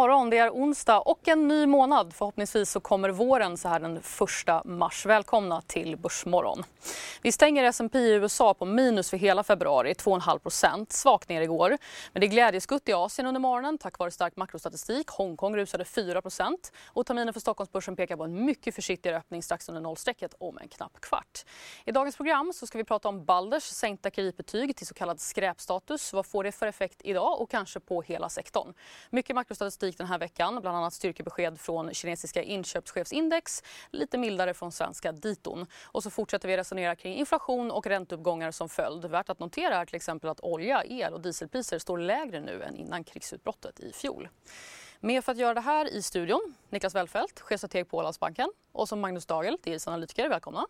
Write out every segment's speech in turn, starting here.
morgon, det är onsdag och en ny månad. Förhoppningsvis så kommer våren så här den 1 mars. Välkomna till Börsmorgon. Vi stänger S&P i USA på minus för hela februari, 2,5. Svagt ner igår. Men det är glädjeskutt i Asien under morgonen tack vare stark makrostatistik. Hongkong rusade 4 och terminen för Stockholmsbörsen pekar på en mycket försiktigare öppning strax under nollstrecket om en knapp kvart. I dagens program så ska vi prata om Balders sänkta kreditbetyg till så kallad skräpstatus. Vad får det för effekt idag och kanske på hela sektorn? Mycket makrostatistik den här veckan, bland annat styrkebesked från kinesiska inköpschefsindex, lite mildare från svenska diton. Och så fortsätter vi resonera kring inflation och ränteuppgångar som följd. Värt att notera är till exempel att olja, el och dieselpriser står lägre nu än innan krigsutbrottet i fjol. Med för att göra det här i studion, Niklas Wellfelt, chefstrateg på Ålandsbanken och som Magnus Dagel, DIs analytiker. Välkomna.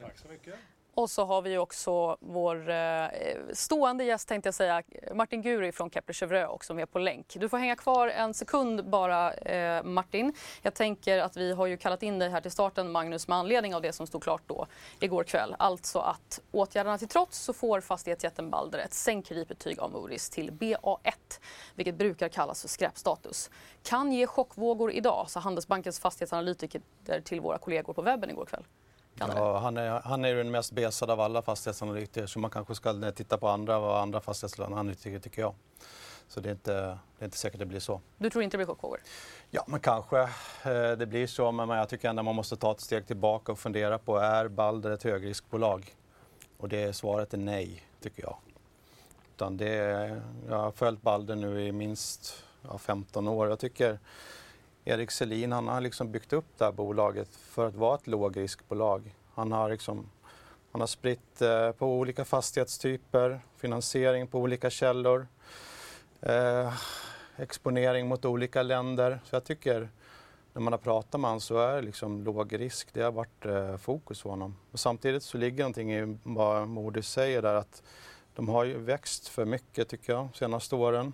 Tack så mycket. Och så har vi också vår eh, stående gäst tänkte jag säga, Martin Guri från Kepler Chevreux också med på länk. Du får hänga kvar en sekund bara eh, Martin. Jag tänker att vi har ju kallat in dig här till starten Magnus med anledning av det som stod klart då igår kväll. Alltså att åtgärderna till trots så får fastighetsjätten Balder ett sänkt kreditbetyg av Moody's till BA1, vilket brukar kallas för skräpstatus. Kan ge chockvågor idag, sa Handelsbankens fastighetsanalytiker till våra kollegor på webben igår kväll. Ja, han, är, han är den mest besade av alla fastighetsanalytiker så man kanske ska titta på andra vad andra fastighetsanalytiker tycker jag. Så det är, inte, det är inte säkert det blir så. Du tror inte det blir chockvågor? Ja, men kanske eh, det blir så. Men jag tycker ändå man måste ta ett steg tillbaka och fundera på är Balder ett högriskbolag? Och det svaret är nej, tycker jag. Utan det, jag har följt Balder nu i minst ja, 15 år. Jag tycker Erik Selin han har liksom byggt upp det här bolaget för att vara ett lågriskbolag. Han har, liksom, han har spritt eh, på olika fastighetstyper, finansiering på olika källor, eh, exponering mot olika länder. Så jag tycker när man har pratat med honom så är det liksom låg risk. Det har varit eh, fokus på honom. Och samtidigt så ligger någonting i vad Modis säger där att de har ju växt för mycket tycker jag senaste åren.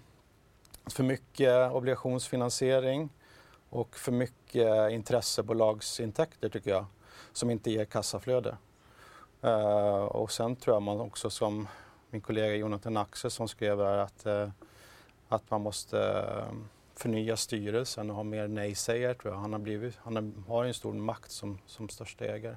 För mycket obligationsfinansiering och för mycket intressebolagsintäkter tycker jag som inte ger kassaflöde. Uh, och sen tror jag man också som min kollega Jonathan Axel som skrev här att, uh, att man måste uh, förnya styrelsen och ha mer nej-sägare tror jag. Han har, blivit, han har en stor makt som, som största ägare.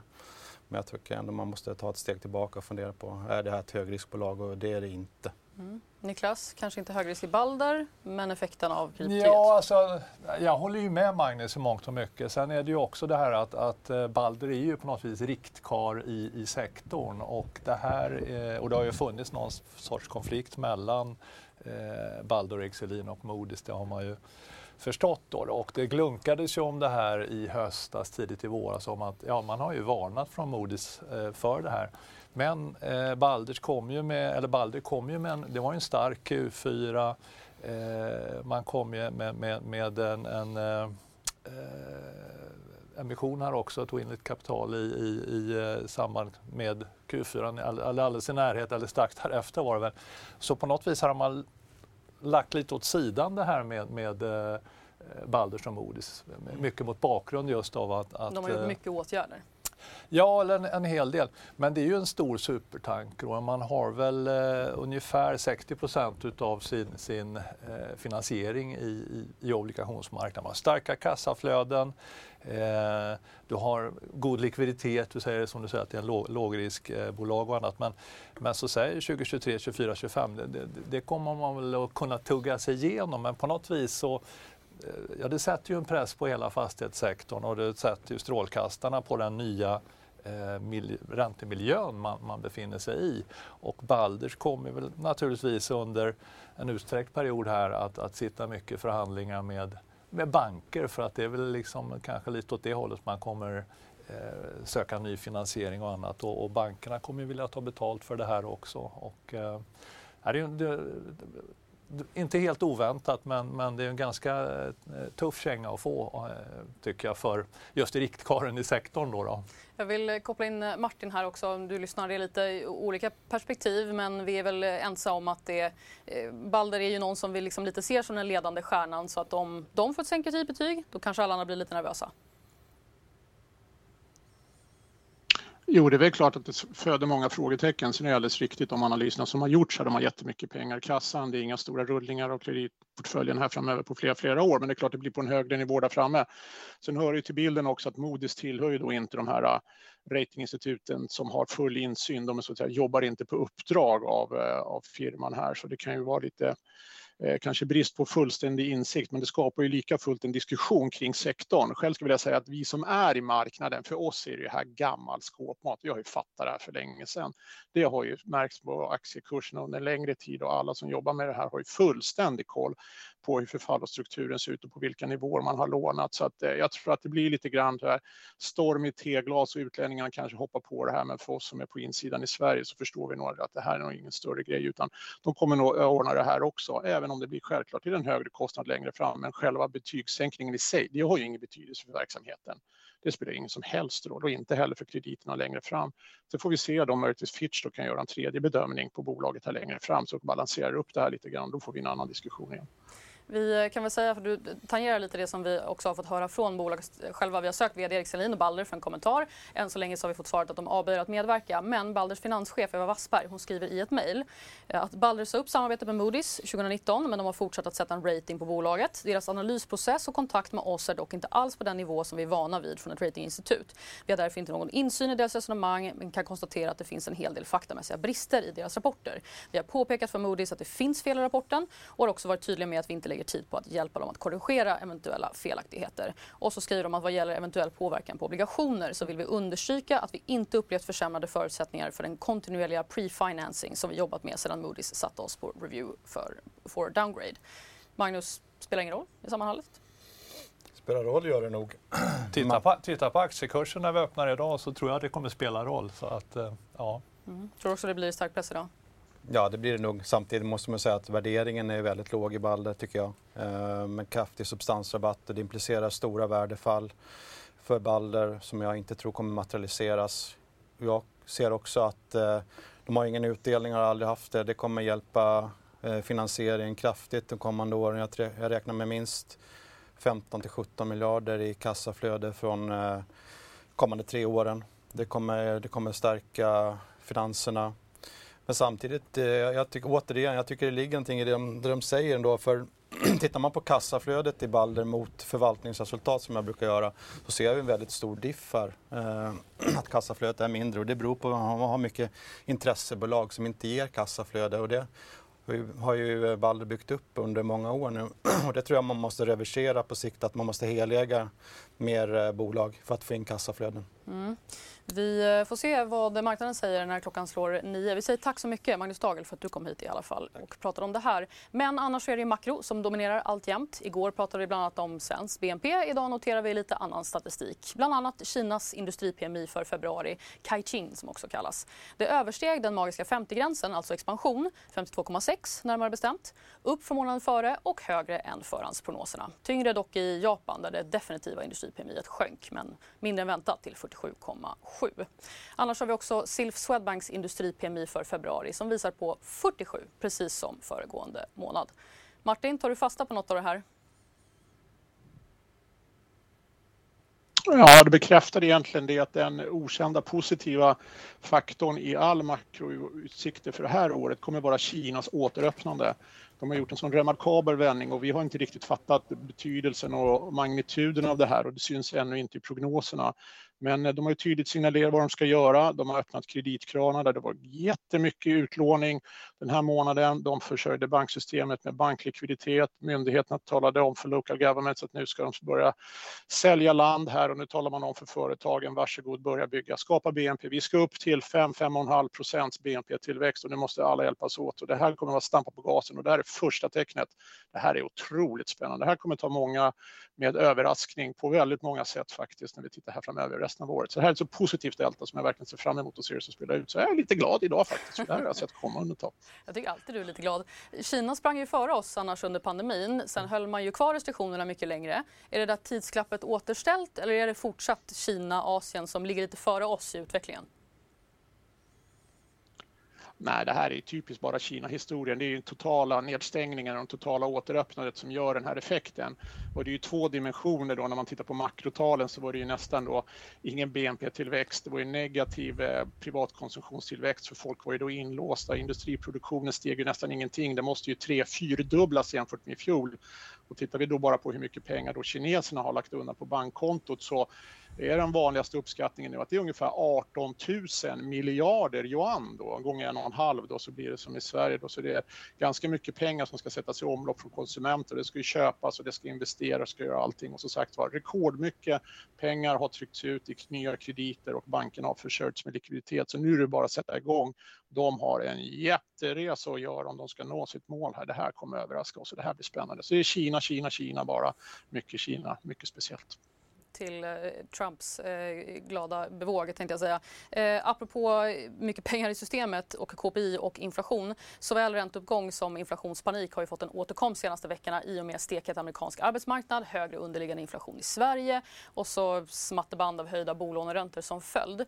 Men jag tycker ändå man måste ta ett steg tillbaka och fundera på, är det här ett högriskbolag? Och det är det inte. Mm. Niklas, kanske inte högrisk i Balder, men effekten av kryptiet? Ja, alltså, jag håller ju med Magnus i mångt och mycket. Sen är det ju också det här att, att eh, Balder är ju på något vis riktkar i, i sektorn och det här, eh, och det har ju funnits någon sorts konflikt mellan eh, Balder, Exelin och Modis, det har man ju förstått då. Och det glunkades ju om det här i höstas, tidigt i våras, om att ja, man har ju varnat från Modis eh, för det här. Men eh, Balders kom ju med, eller Balder kom ju med, en, det var en stark Q4. Eh, man kom ju med, med, med en, en eh, emission här också, tog in lite kapital i, i, i eh, samband med Q4, eller alldeles i närhet eller strax därefter var det väl. Så på något vis har man lagt lite åt sidan det här med, med eh, Balders och Modis. Mycket mot bakgrund just av att... att De har gjort eh, mycket åtgärder. Ja, eller en, en, hel del. Men det är ju en stor supertanker och man har väl eh, ungefär 60 procent av sin, sin eh, finansiering i, i, i obligationsmarknaden. Man har starka kassaflöden, eh, du har god likviditet, du säger som du säger att det är en låg, lågriskbolag och annat. Men, men så säger 2023, 2024, 2025, det, det, det kommer man väl att kunna tugga sig igenom men på något vis så Eh, ja, det sätter ju en press på hela fastighetssektorn och det sätter ju strålkastarna på den nya eh, räntemiljön man, man, befinner sig i. Och Balders kommer väl naturligtvis under en utsträckt period här att, att sitta mycket förhandlingar med, med banker för att det är väl liksom kanske lite åt det hållet man kommer eh, söka ny finansiering och annat och, och bankerna kommer ju vilja ta betalt för det här också. Och, eh, det, det, inte helt oväntat, men, men det är en ganska eh, tuff känga att få, eh, tycker jag, för just riktkaren i sektorn. Då, då. Jag vill eh, koppla in Martin här också. Du lyssnar, det är lite olika perspektiv men vi är väl ensa om att det, Balder är ju någon som vi liksom lite ser som den ledande stjärnan så att om de får ett sänkt betyg då kanske alla andra blir lite nervösa. Jo, det är väl klart att det föder många frågetecken. Sen är det alldeles riktigt om analyserna som har gjorts här, de har jättemycket pengar i kassan. Det är inga stora rullningar av kreditportföljen här framöver på flera, flera år, men det är klart det blir på en högre nivå där framme. Sen hör det till bilden också att Moody's tillhör ju då inte de här äh, ratinginstituten som har full insyn. De är så att säga, jobbar inte på uppdrag av, äh, av firman här, så det kan ju vara lite Eh, kanske brist på fullständig insikt, men det skapar ju lika fullt en diskussion kring sektorn. Själv skulle jag säga att vi som är i marknaden, för oss är det här gammal skåpmat. Vi har ju fattat det här för länge sedan. Det har ju märkts på aktiekurserna under en längre tid och alla som jobbar med det här har ju fullständig koll på hur förfallsstrukturen ser ut och på vilka nivåer man har lånat. Så att, eh, jag tror att det blir lite grann här storm i teglas och utlänningarna kanske hoppar på det här. Men för oss som är på insidan i Sverige så förstår vi nog att det här är nog ingen större grej utan de kommer nog eh, ordna det här också. Även om det blir självklart till en högre kostnad längre fram. Men själva betygssänkningen i sig, det har ju ingen betydelse för verksamheten. Det spelar ingen som helst roll och inte heller för krediterna längre fram. Så får vi se om möjligtvis Fitch då kan göra en tredje bedömning på bolaget här längre fram så balanserar upp det här lite grann. Då får vi en annan diskussion igen. Vi eh, kan väl säga, för du tangerar lite det som vi också har fått höra från bolaget eh, själva. Vi har sökt vd Erik Selin och Balder för en kommentar. Än så länge så har vi fått svaret att de avböjer att medverka. Men Balders finanschef Eva Wassberg hon skriver i ett mejl eh, att Balder sa upp samarbetet med Moody's 2019 men de har fortsatt att sätta en rating på bolaget. Deras analysprocess och kontakt med oss är dock inte alls på den nivå som vi är vana vid från ett ratinginstitut. Vi har därför inte någon insyn i deras resonemang men kan konstatera att det finns en hel del faktamässiga brister i deras rapporter. Vi har påpekat för Moody's att det finns fel i rapporten och har också varit tydliga med att vi inte lägger tid på att hjälpa dem att korrigera eventuella felaktigheter. Och så skriver de att vad gäller eventuell påverkan på obligationer så vill vi understryka att vi inte upplevt försämrade förutsättningar för den kontinuerliga pre-financing som vi jobbat med sedan Moody's satte oss på review för, för downgrade. Magnus, spelar ingen roll i sammanhanget? Spelar roll gör det nog. Titta på, titta på aktiekursen när vi öppnar idag så tror jag det kommer spela roll. Så att, eh, ja. Mm. Tror du också det blir stark press idag? Ja, det blir det nog. Samtidigt måste man säga att värderingen är väldigt låg i Balder tycker jag. Eh, med kraftig substansrabatt och det implicerar stora värdefall för Balder som jag inte tror kommer materialiseras. Jag ser också att eh, de har ingen utdelning, har aldrig haft det. Det kommer hjälpa eh, finansieringen kraftigt de kommande åren. Jag, jag räknar med minst 15 till 17 miljarder i kassaflöde från eh, kommande tre åren. Det kommer, det kommer stärka finanserna. Men samtidigt, eh, jag tycker återigen, jag tycker det ligger någonting i det de, det de säger ändå. För tittar man på kassaflödet i Balder mot förvaltningsresultat som jag brukar göra så ser vi en väldigt stor diff här. Eh, att kassaflödet är mindre och det beror på att man har mycket intressebolag som inte ger kassaflöde och det har ju Balder byggt upp under många år nu och det tror jag man måste reversera på sikt att man måste heläga mer eh, bolag för att få in kassaflöden. Mm. Vi eh, får se vad marknaden säger när klockan slår nio. Vi säger tack så mycket Magnus Dagel för att du kom hit i alla fall och pratade om det här. Men annars är det makro som dominerar alltjämt. Igår pratade vi bland annat om svensk BNP. Idag noterar vi lite annan statistik. Bland annat Kinas industri-PMI för februari, Caixin som också kallas. Det översteg den magiska 50-gränsen, alltså expansion, 52,6 närmare bestämt. Upp från månaden före och högre än förhandsprognoserna. Tyngre dock i Japan där det definitiva PMI sjönk men mindre än väntat till 47,7. Annars har vi också Silf Swedbanks industri-PMI för februari som visar på 47, precis som föregående månad. Martin, tar du fasta på något av det här? Ja, det bekräftar egentligen det att den okända positiva faktorn i all makroutsikter för det här året kommer vara Kinas återöppnande. De har gjort en sån remarkabel vändning och vi har inte riktigt fattat betydelsen och magnituden av det här och det syns ännu inte i prognoserna. Men eh, de har ju tydligt signalerat vad de ska göra. De har öppnat kreditkranar där det var jättemycket utlåning den här månaden. De försörjde banksystemet med banklikviditet. Myndigheterna talade om för local governments att nu ska de börja sälja land här och nu talar man om för företagen, varsågod börja bygga, skapa BNP. Vi ska upp till 5-5,5 procents BNP-tillväxt och nu måste alla hjälpas åt och det här kommer att stampa på gasen och där är första tecknet. Det här är otroligt spännande. Det här kommer ta många med överraskning på väldigt många sätt faktiskt när vi tittar här framöver resten av året. Så det här är ett så positivt delta som jag verkligen ser fram emot att se det som spelar ut. Så jag är lite glad idag faktiskt. För det här har jag sett komma under ett tag. Jag tycker alltid du är lite glad. Kina sprang ju före oss annars under pandemin. Sen höll man ju kvar restriktionerna mycket längre. Är det där tidsklappet återställt eller är det fortsatt Kina, Asien som ligger lite före oss i utvecklingen? Nej, det här är typiskt bara Kina-historien. Det är ju den totala nedstängningen och den totala återöppnandet som gör den här effekten. Och det är ju två dimensioner då. När man tittar på makrotalen så var det ju nästan då ingen BNP-tillväxt. Det var ju negativ eh, privatkonsumtionstillväxt för folk var ju då inlåsta. Industriproduktionen steg ju nästan ingenting. Det måste ju tre, fyrdubblas jämfört med i fjol. Och tittar vi då bara på hur mycket pengar då kineserna har lagt undan på bankkontot så det är den vanligaste uppskattningen nu att det är ungefär 18 000 miljarder yuan då, gånger en och en halv då så blir det som i Sverige då, så det är ganska mycket pengar som ska sättas i omlopp från konsumenter. Det ska ju köpas och det ska investeras och ska göra allting och som sagt var rekordmycket pengar har tryckts ut i nya krediter och bankerna har försörjts med likviditet så nu är det bara att sätta igång. De har en jätteresa att göra om de ska nå sitt mål här. Det här kommer överraska oss och det här blir spännande. Så det är Kina, Kina, Kina bara. Mycket Kina, mycket speciellt till eh, Trumps eh, glada bevåg tänkte jag säga. Eh, apropå mycket pengar i systemet och KPI och inflation. Såväl ränteuppgång som inflationspanik har ju fått en återkomst senaste veckorna i och med steket amerikansk arbetsmarknad, högre underliggande inflation i Sverige och så smatterband av höjda bolåneräntor som följd. Eh,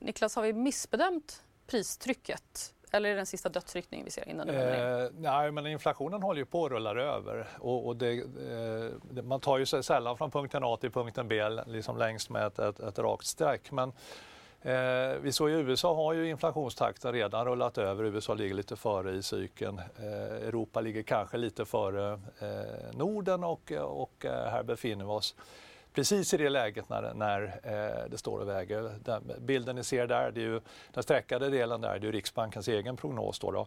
Niklas, har vi missbedömt pristrycket eller är det den sista dödsryckningen vi ser innan eh, Nej, men inflationen håller ju på att rulla över och, och det, eh, man tar ju sig sällan från punkten A till punkten B liksom längst med ett, ett, ett rakt streck. Men eh, vi såg ju USA har ju inflationstakten redan rullat över. USA ligger lite före i cykeln. Eh, Europa ligger kanske lite före eh, Norden och, och eh, här befinner vi oss precis i det läget när, när eh, det står och väger. Den bilden ni ser där, det är ju, den streckade delen där, det är Riksbankens egen prognos. Då, då.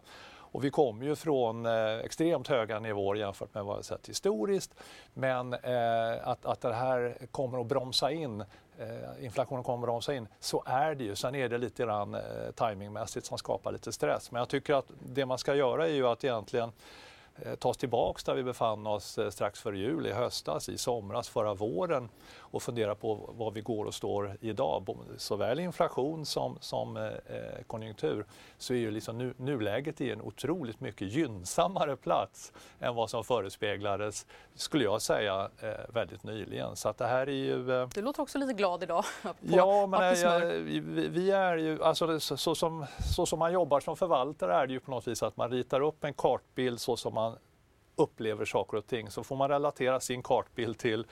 Och vi kommer ju från eh, extremt höga nivåer jämfört med vad vi sett historiskt. Men eh, att, att det här kommer att bromsa in eh, inflationen kommer att bromsa in, så är det ju. Sen är det lite grann eh, timingmässigt som skapar lite stress. Men jag tycker att det man ska göra är ju att egentligen Eh, ta oss tillbaks där vi befann oss eh, strax före jul, i höstas, i somras, förra våren och fundera på var vi går och står idag. Såväl inflation som, som eh, konjunktur så är ju liksom nu, nuläget i en otroligt mycket gynnsammare plats än vad som förespeglades, skulle jag säga, eh, väldigt nyligen. Så att det här är ju... Eh... Du låter också lite glad idag. ja, men eh, jag, vi, vi, är ju, alltså så, så, som, så som man jobbar som förvaltare är det ju på något vis att man ritar upp en kartbild så som man upplever saker och ting. Så får man relatera sin kartbild till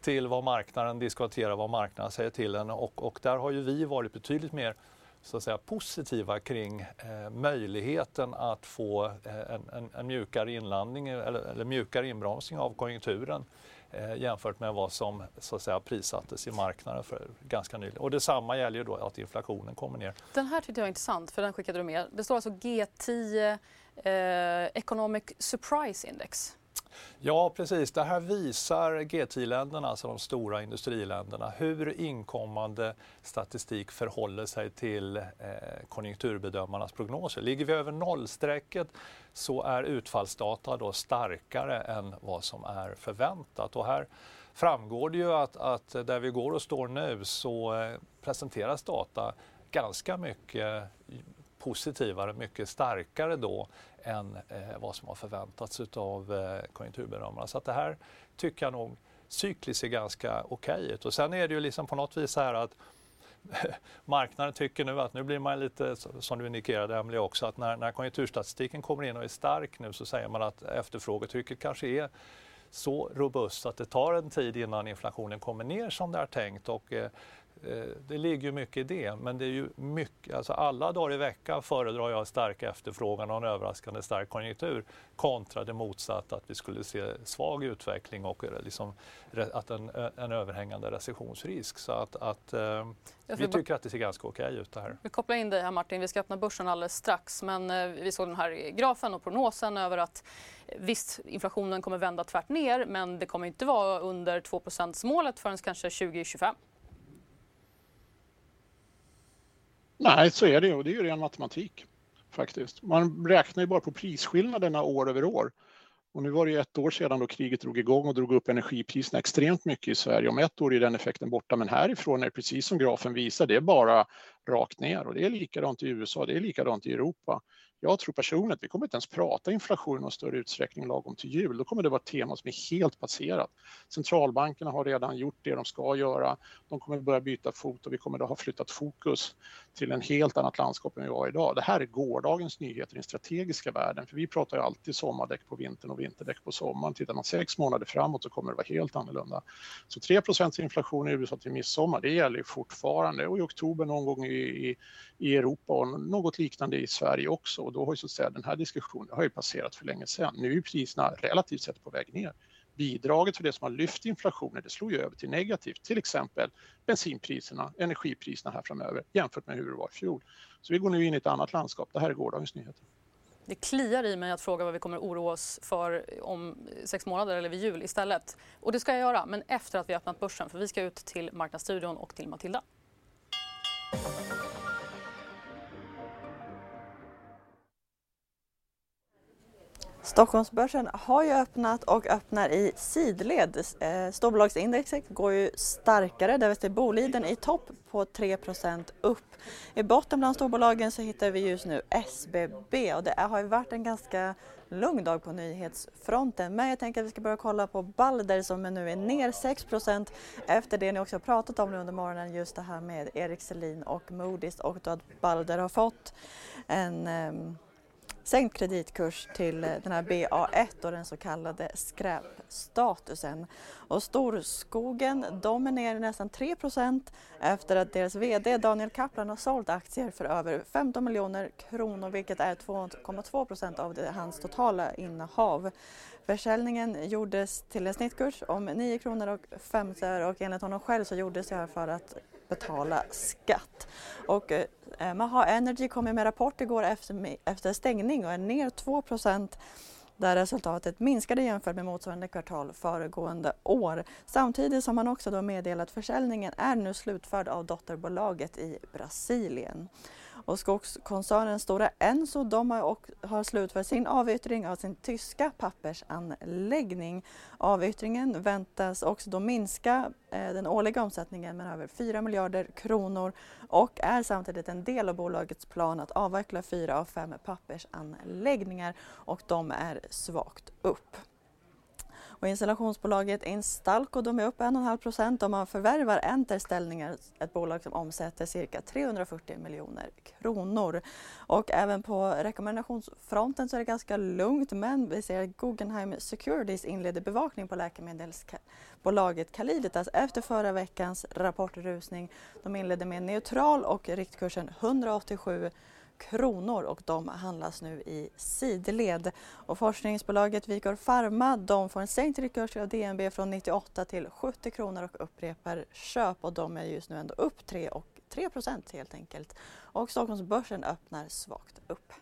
till vad marknaden diskuterar, vad marknaden säger till en och, och där har ju vi varit betydligt mer så att säga, positiva kring eh, möjligheten att få eh, en, en, en, mjukare inlandning eller, eller mjukare inbromsning av konjunkturen eh, jämfört med vad som så att säga, prissattes i marknaden för ganska nyligen. Och detsamma gäller ju då att inflationen kommer ner. Den här tyckte jag var intressant för den skickade du med. Det står alltså G10 eh, Economic Surprise Index. Ja, precis. Det här visar G10-länderna, alltså de stora industriländerna, hur inkommande statistik förhåller sig till eh, konjunkturbedömarnas prognoser. Ligger vi över nollstrecket så är utfallsdata då starkare än vad som är förväntat. Och här framgår det ju att, att där vi går och står nu så eh, presenteras data ganska mycket positivare, mycket starkare då än eh, vad som har förväntats av eh, konjunkturbedömarna. Så att det här tycker jag nog cykliskt ser ganska okej ut. Och sen är det ju liksom på något vis så här att marknaden tycker nu att nu blir man lite, som du indikerade Emelie också, att när, när konjunkturstatistiken kommer in och är stark nu så säger man att efterfrågetrycket kanske är så robust att det tar en tid innan inflationen kommer ner som det är tänkt och eh, Eh, det ligger ju mycket i det, men det är ju mycket, alltså alla dagar i veckan föredrar jag stark efterfrågan och en överraskande stark konjunktur kontra det motsatta, att vi skulle se svag utveckling och eh, liksom, att en, en överhängande recessionsrisk. Så att, att eh, vi tycker att det ser ganska okej ut det här. Vi kopplar in dig här Martin, vi ska öppna börsen alldeles strax, men eh, vi såg den här grafen och prognosen över att visst, inflationen kommer vända tvärt ner, men det kommer inte vara under 2 målet förrän kanske 2025. Nej, så är det ju. Det är ju ren matematik. faktiskt. Man räknar ju bara på prisskillnaderna år över år. Och nu var det ju ett år sedan då kriget drog igång och drog upp energipriserna extremt mycket i Sverige. Om ett år är den effekten borta, men härifrån är det precis som grafen visar, det är bara rakt ner och det är likadant i USA, det är likadant i Europa. Jag tror personligen att vi kommer inte ens prata inflation i någon större utsträckning lagom till jul. Då kommer det vara ett tema som är helt passerat. Centralbankerna har redan gjort det de ska göra. De kommer börja byta fot och vi kommer då ha flyttat fokus till en helt annat landskap än vi har idag. Det här är gårdagens nyheter i den strategiska världen. För vi pratar ju alltid sommardäck på vintern och vinterdäck på sommaren. Tittar man sex månader framåt så kommer det vara helt annorlunda. Så 3% inflation i USA till midsommar, det gäller fortfarande och i oktober någon gång i, i, i Europa och något liknande i Sverige också och då har ju så att säga den här diskussionen har ju passerat för länge sedan. Nu är priserna relativt sett på väg ner. Bidraget för det som har lyft inflationen, det slog ju över till negativt, till exempel bensinpriserna, energipriserna här framöver jämfört med hur det var i fjol. Så vi går nu in i ett annat landskap. Det här är gårdagens nyheter. Det kliar i mig att fråga vad vi kommer oroa oss för om sex månader eller vid jul istället. Och det ska jag göra, men efter att vi öppnat börsen för vi ska ut till Marknadsstudion och till Matilda. Stockholmsbörsen har ju öppnat och öppnar i sidled. Eh, Storbolagsindexet går ju starkare där vi ser Boliden i topp på 3% upp. I botten bland storbolagen så hittar vi just nu SBB och det har ju varit en ganska lugn dag på nyhetsfronten. Men jag tänker att vi ska börja kolla på Balder som nu är ner 6% efter det ni också har pratat om under morgonen just det här med Erik Selin och Moody's och då att Balder har fått en ehm, sänkt kreditkurs till eh, den här BA1 och den så kallade skräpstatusen. Och Storskogen de är ner nästan 3 efter att deras VD Daniel Kaplan har sålt aktier för över 15 miljoner kronor vilket är 2,2% av det, hans totala innehav. Försäljningen gjordes till en snittkurs om 9 kronor och 50 öre och enligt honom själv så gjordes det här för att betala skatt. Och eh, eh Maha Energy kom med rapport igår efter, efter stängning och är ner 2% där resultatet minskade jämfört med motsvarande kvartal föregående år. Samtidigt som man också då meddelat att försäljningen är nu slutförd av dotterbolaget i Brasilien. Och skogskoncernen Stora Enso de har, och, har slutfört sin avyttring av sin tyska pappersanläggning. Avyttringen väntas också då minska eh, den årliga omsättningen med över 4 miljarder kronor och är samtidigt en del av bolagets plan att avveckla fyra av fem pappersanläggningar och de är svagt upp. Och installationsbolaget Instalco de är upp 1,5 procent och man förvärvar Enter ställningar, ett bolag som omsätter cirka 340 miljoner kronor. Och även på rekommendationsfronten så är det ganska lugnt men vi ser att Guggenheim Securities inleder bevakning på läkemedelsbolaget Caliditas efter förra veckans rapportrusning. De inledde med neutral och riktkursen 187 kronor och de handlas nu i sidled. Och forskningsbolaget Vigor Pharma de får en sänkt rikurs av DNB från 98 till 70 kronor och upprepar köp och de är just nu ändå upp 3 och 3 procent helt enkelt. Och Stockholmsbörsen öppnar svagt upp.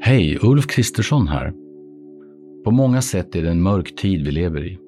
Hej, Ulf Kristersson här. På många sätt är det en mörk tid vi lever i.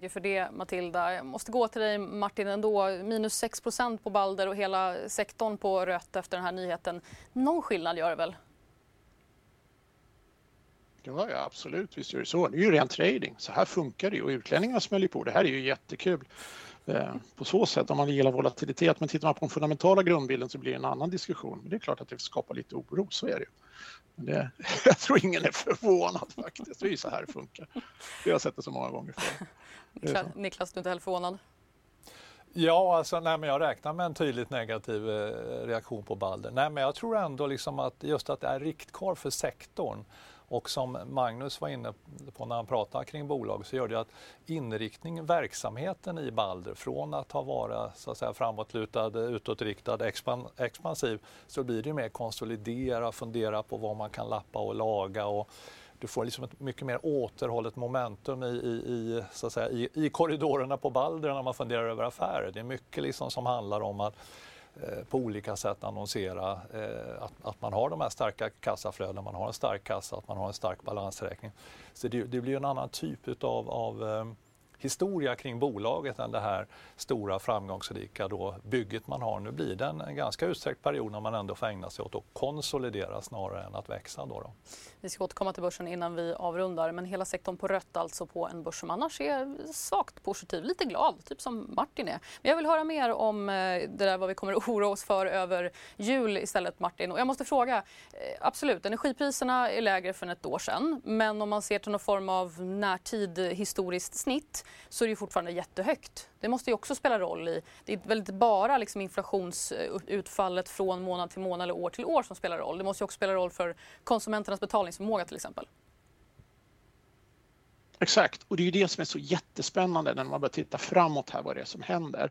Mycket för det Matilda. Jag måste gå till dig Martin ändå. Minus 6% på Balder och hela sektorn på rött efter den här nyheten. Någon skillnad gör det väl? Ja, ja, absolut, visst gör det så. Det är ju ren trading. Så här funkar det ju och utlänningarna smäller på. Det här är ju jättekul eh, på så sätt om man gillar volatilitet. Men tittar man på den fundamentala grundbilden så blir det en annan diskussion. Men det är klart att det skapar lite oro, så är det ju. Det, jag tror ingen är förvånad faktiskt. Det är ju så här det funkar. Det har sett det så många gånger förr. Niklas, du är inte heller förvånad? Ja, alltså, nej, men jag räknar med en tydligt negativ eh, reaktion på Balder. Nej, men jag tror ändå liksom att just att det är riktkarl för sektorn Och som Magnus var inne på när han pratade kring bolag så gör det att inriktningen, verksamheten i Balder från att ha varit så att säga, framåtlutad, utåtriktad, expan, expansiv så blir det mer konsolidera, fundera på vad man kan lappa och laga och du får liksom ett mycket mer återhållet momentum i, i, i, så att säga, i, i korridorerna på Balder när man funderar över affärer. Det är mycket liksom som handlar om att eh, på olika sätt annonsera eh, att, att, man har de här starka kassaflödena, man har en stark kassa, att man har en stark balansräkning. Så det, det blir en annan typ utav av, eh, historia kring bolaget än det här stora framgångsrika då bygget man har. Nu blir det en, en ganska utsträckt period när man ändå får ägna sig åt att konsolidera snarare än att växa. Då, då. Vi ska återkomma till börsen innan vi avrundar men hela sektorn på rött alltså på en börs som annars är svagt positiv, lite glad, typ som Martin är. Men jag vill höra mer om eh, det där vad vi kommer att oroa oss för över jul istället Martin. Och jag måste fråga, eh, absolut energipriserna är lägre för ett år sedan men om man ser till någon form av närtid historiskt snitt så är det fortfarande jättehögt. Det måste ju också spela roll i... Det är väl inte bara liksom inflationsutfallet från månad till månad eller år till år som spelar roll. Det måste också spela roll för konsumenternas betalningsförmåga till exempel. Exakt, och det är ju det som är så jättespännande när man börjar titta framåt här vad det är som händer.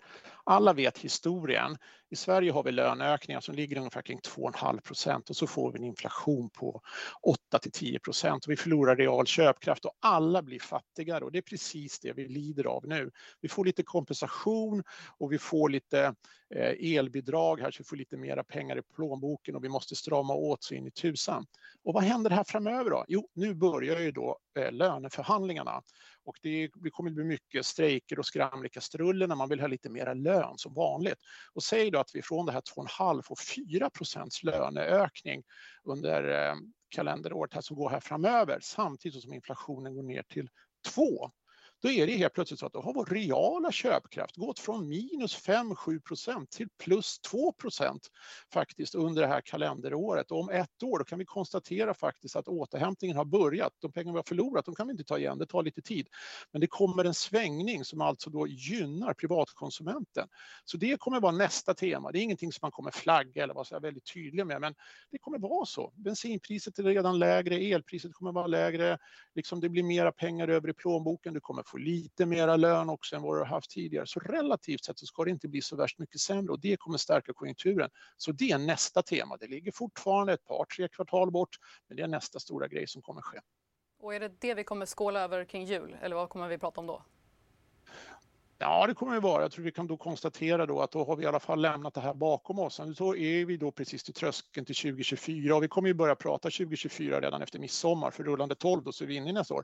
Alla vet historien. I Sverige har vi löneökningar som ligger ungefär kring 2,5 procent och så får vi en inflation på 8 till 10 procent och vi förlorar real köpkraft och alla blir fattigare och det är precis det vi lider av nu. Vi får lite kompensation och vi får lite eh, elbidrag här så vi får lite mera pengar i plånboken och vi måste strama åt så in i tusan. Och vad händer här framöver då? Jo, nu börjar ju då eh, löneförhandlingarna och det, det kommer att bli mycket strejker och skramlikastruller när man vill ha lite mera lön som vanligt. Och säg då att vi från det här 2,5 får 4 procents löneökning under eh, kalenderåret här som går här framöver samtidigt som inflationen går ner till 2 då är det helt plötsligt så att då har vår reala köpkraft gått från minus 5-7 procent till plus 2 procent faktiskt under det här kalenderåret. Och om ett år då kan vi konstatera faktiskt att återhämtningen har börjat. De pengar vi har förlorat de kan vi inte ta igen, det tar lite tid. Men det kommer en svängning som alltså då gynnar privatkonsumenten. Så det kommer vara nästa tema. Det är ingenting som man kommer flagga eller vara så väldigt tydlig med, men det kommer vara så. Bensinpriset är redan lägre, elpriset kommer vara lägre, liksom det blir mera pengar över i plånboken, du kommer få lite mera lön också än vad du har haft tidigare. Så relativt sett så ska det inte bli så värst mycket sämre och det kommer stärka konjunkturen. Så det är nästa tema. Det ligger fortfarande ett par, tre kvartal bort, men det är nästa stora grej som kommer ske. Och är det det vi kommer skåla över kring jul eller vad kommer vi prata om då? Ja, det kommer det vara. Jag tror vi kan då konstatera då att då har vi i alla fall lämnat det här bakom oss. Nu så är vi då precis till tröskeln till 2024 och vi kommer ju börja prata 2024 redan efter midsommar för rullande 12 då så är vi inne i nästa år.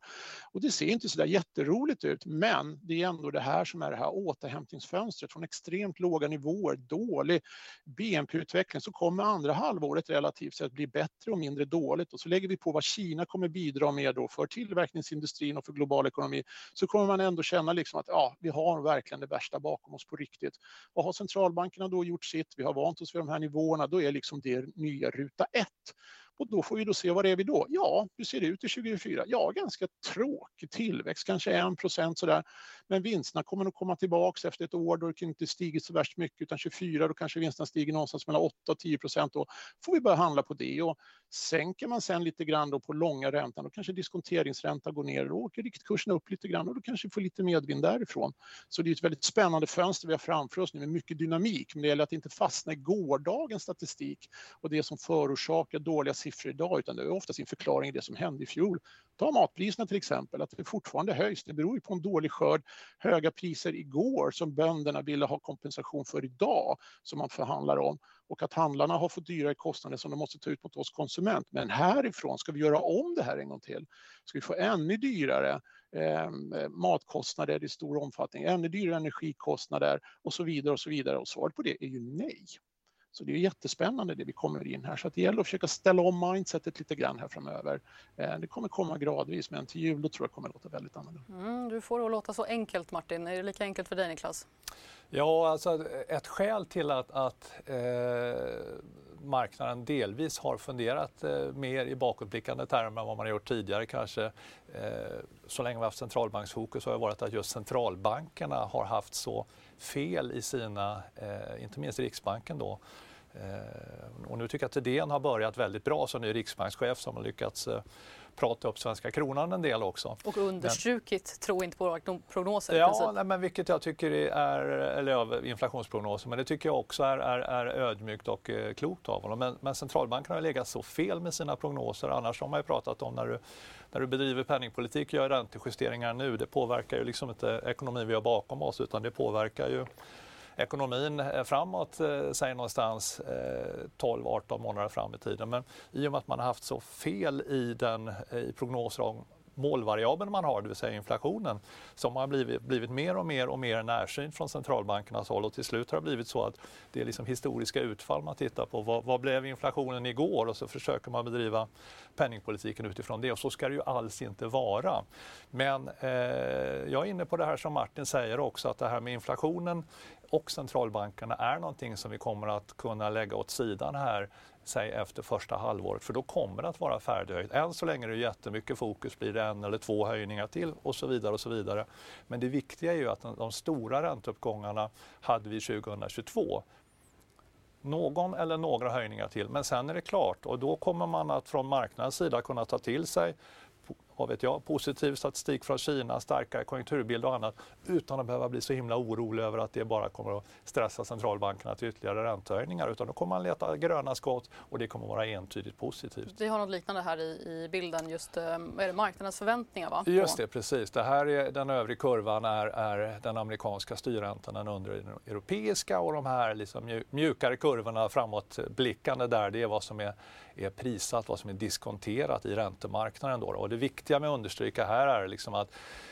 Och det ser inte så där jätteroligt ut, men det är ändå det här som är det här återhämtningsfönstret från extremt låga nivåer, dålig BNP-utveckling så kommer andra halvåret relativt sett bli bättre och mindre dåligt och så lägger vi på vad Kina kommer bidra med då för tillverkningsindustrin och för global ekonomi så kommer man ändå känna liksom att ja, vi har verkligen det värsta bakom oss på riktigt. Och har centralbankerna då gjort sitt, vi har vant oss vid de här nivåerna, då är liksom det nya ruta ett. Och då får vi då se vad är vi då? Ja, hur ser det ut i 2024? Ja, ganska tråkig tillväxt, kanske 1 procent sådär. Men vinsterna kommer nog komma tillbaks efter ett år då det inte stigit så värst mycket utan 24 då kanske vinsterna stiger någonstans mellan 8 och 10 procent. Då får vi börja handla på det och sänker man sen lite grann då på långa räntan då kanske diskonteringsräntan går ner och åker riktkursen upp lite grann och då kanske vi får lite medvind därifrån. Så det är ett väldigt spännande fönster vi har framför oss nu med mycket dynamik men det gäller att inte fastna i gårdagens statistik och det som förorsakar dåliga siffror idag utan det är ofta sin förklaring i det som hände i fjol. Ta matpriserna till exempel, att det fortfarande höjs. Det beror ju på en dålig skörd, höga priser igår som bönderna ville ha kompensation för idag som man förhandlar om och att handlarna har fått dyrare kostnader som de måste ta ut mot oss konsument. Men härifrån ska vi göra om det här en gång till. Ska vi få ännu dyrare eh, matkostnader i stor omfattning, ännu dyrare energikostnader och så vidare och så vidare och svaret på det är ju nej. Så det är jättespännande det vi kommer in här. Så att det gäller att försöka ställa om mindsetet lite grann här framöver. Eh, det kommer komma gradvis men till jul då tror jag kommer låta väldigt annorlunda. Mm, du får det att låta så enkelt Martin. Är det lika enkelt för dig Niklas? Ja, alltså ett skäl till att, att eh, marknaden delvis har funderat eh, mer i bakåtblickande termer än vad man har gjort tidigare kanske. Eh, så länge vi har haft centralbanksfokus har det varit att just centralbankerna har haft så fel i sina, eh, inte minst Riksbanken då, Eh, och nu tycker jag att Thedéen har börjat väldigt bra som ny riksbankschef som har lyckats eh, prata upp svenska kronan en del också. Och understrukit tro inte på prognoser Ja, nej, men vilket jag tycker är, eller inflationsprognoser, men det tycker jag också är, är, är ödmjukt och eh, klokt av honom. Men, men centralbankerna har legat så fel med sina prognoser, annars har man ju pratat om när du, när du bedriver penningpolitik gör räntejusteringar nu, det påverkar ju liksom inte ekonomin vi har bakom oss utan det påverkar ju ekonomin eh, framåt, eh, säg någonstans eh, 12-18 månader fram i tiden. Men i och med att man har haft så fel i, den, i prognoser om målvariabeln man har, det vill säga inflationen, som har blivit, blivit mer och mer och mer närsynt från centralbankernas håll och till slut har det blivit så att det är liksom historiska utfall man tittar på. Vad, vad blev inflationen igår? Och så försöker man bedriva penningpolitiken utifrån det och så ska det ju alls inte vara. Men eh, jag är inne på det här som Martin säger också att det här med inflationen och centralbankerna är någonting som vi kommer att kunna lägga åt sidan här säg efter första halvåret för då kommer det att vara färdighöjt. Än så länge är det jättemycket fokus, blir det en eller två höjningar till och så vidare. och så vidare. Men det viktiga är ju att de, de stora ränteuppgångarna hade vi 2022 någon eller några höjningar till, men sen är det klart och då kommer man att från marknadens sida kunna ta till sig vad vet jag, positiv statistik från Kina, starkare konjunkturbild och annat utan att behöva bli så himla orolig över att det bara kommer att stressa centralbankerna till ytterligare räntehöjningar utan då kommer man leta gröna skott och det kommer vara entydigt positivt. Vi har något liknande här i, i bilden, just eh, är det marknadens förväntningar va? Just det, precis. Det här är, den övre kurvan är, är den amerikanska styrräntan, den under den europeiska och de här liksom mjukare kurvorna framåtblickande där, det är vad som är är prissatt, vad som är diskonterat i räntemarknaden. Då. Och det viktiga med att understryka här är liksom att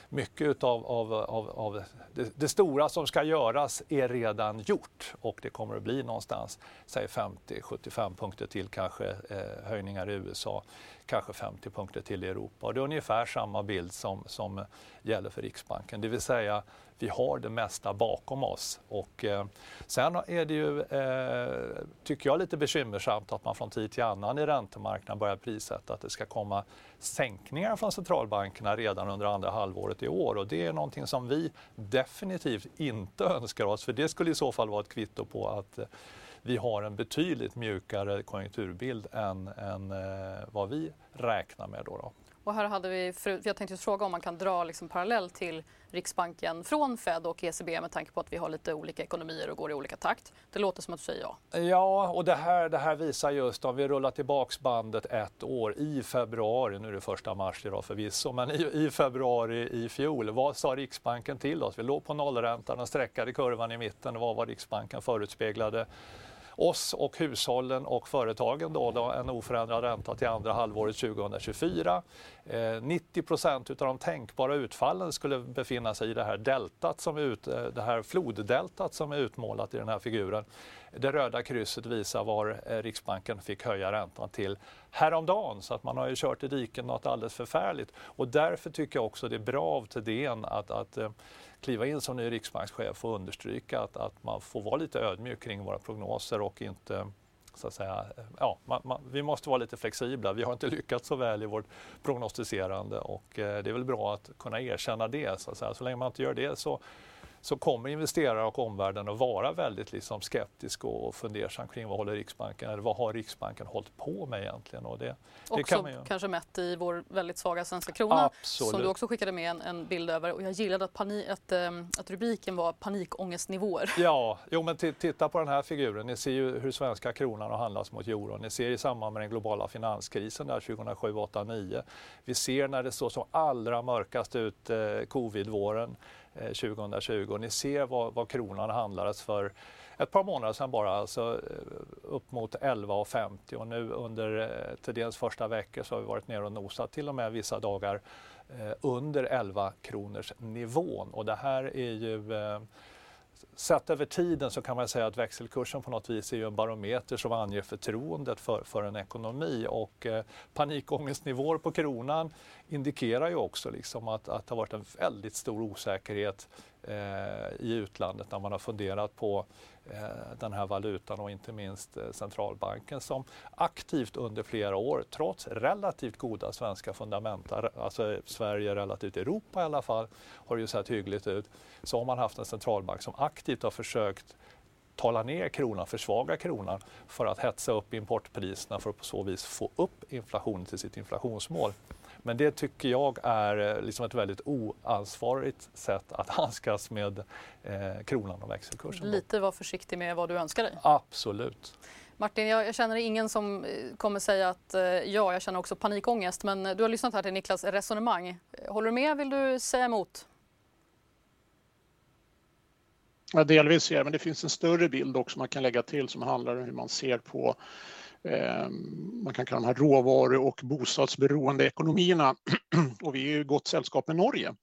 mycket av, av, av, av det, det, stora som ska göras är redan gjort och det kommer att bli någonstans säg 50-75 punkter till kanske eh, höjningar i USA, kanske 50 punkter till i Europa. Och det är ungefär samma bild som, som gäller för Riksbanken, det vill säga vi har det mesta bakom oss. Och, eh, sen är det ju, eh, tycker jag, lite bekymmersamt att man från tid till annan i räntemarknaden börjar prissätta att det ska komma sänkningar från centralbankerna redan under andra halvåret i år. Och det är någonting som vi definitivt inte önskar oss, för det skulle i så fall vara ett kvitto på att eh, vi har en betydligt mjukare konjunkturbild än, än eh, vad vi räknar med. Då, då. Och här hade vi, jag tänkte fråga om man kan dra liksom parallell till Riksbanken från Fed och ECB med tanke på att vi har lite olika ekonomier och går i olika takt. Det låter som att du säger ja. Ja, och det här, det här visar just om vi rullar tillbaks bandet ett år i februari, nu är det första mars idag förvisso, men i, i februari i fjol, vad sa Riksbanken till oss? Vi låg på nollräntan, den sträckade kurvan i mitten, vad var Riksbanken förutspeglade? Oss och hushållen och företagen då, då en oförändrad ränta till andra halvåret 2024. Eh, 90 procent av de tänkbara utfallen skulle befinna sig i det här deltat som ut, eh, det här floddeltat som är utmålat i den här figuren. Det röda krysset visar var eh, Riksbanken fick höja räntan till häromdagen så att man har ju kört i diken något alldeles förfärligt och därför tycker jag också det är bra av Thedéen att, att eh, kliva in som ny riksbankschef och understryka att, att man får vara lite ödmjuk kring våra prognoser och inte så att säga, ja, man, man, vi måste vara lite flexibla. Vi har inte lyckats så väl i vårt prognostiserande och eh, det är väl bra att kunna erkänna det. Så, att säga. så länge man inte gör det så så kommer investerare och omvärlden att vara väldigt liksom skeptisk och fundersam kring vad håller Riksbanken, eller vad har Riksbanken hållit på med egentligen? Och det, det också kan ju... kanske mätt i vår väldigt svaga svenska krona Absolut. som du också skickade med en, en bild över och jag gillade att, pani, att, ähm, att rubriken var panikångestnivåer. Ja, jo men titta på den här figuren. Ni ser ju hur svenska kronan har handlats mot euron. Ni ser i samband med den globala finanskrisen där 2007, 2008, 2009. Vi ser när det såg som allra mörkast ut eh, covid-våren Eh, 2020. Ni ser vad, vad kronan handlades för ett par månader sedan bara, alltså eh, upp mot 11,50 och nu under eh, Thedéens första veckor så har vi varit nere och nosat till och med vissa dagar under 11 kronors nivån och det här är ju Sett över tiden så kan man säga att växelkursen på något vis är ju en barometer som anger förtroendet för, för en ekonomi. Och eh, panikångestnivåer på kronan indikerar ju också liksom att, att det har varit en väldigt stor osäkerhet eh, i utlandet när man har funderat på Eh, den här valutan och inte minst eh, centralbanken som aktivt under flera år, trots relativt goda svenska fundamenta, eh, alltså Sverige relativt Europa i alla fall, har ju sett hyggligt ut, så har man haft en centralbank som aktivt har försökt tala ner kronan, försvaga kronan för att hetsa upp importpriserna för att på så vis få upp inflationen till sitt inflationsmål. Men det tycker jag är eh, liksom ett väldigt oansvarigt sätt att handskas med eh, kronan och växelkursen. Lite var försiktig med vad du önskar dig. Absolut. Martin, jag, jag, känner ingen som eh, kommer säga att eh, ja, jag känner också panikångest. Men du har lyssnat här till Niklas resonemang. Håller du med? Vill du säga emot? Ja, delvis ser men det finns en större bild också man kan lägga till som handlar om hur man ser på eh, Eh, man kan kalla de här råvaru och bostadsberoende ekonomierna. och vi är i gott sällskap med Norge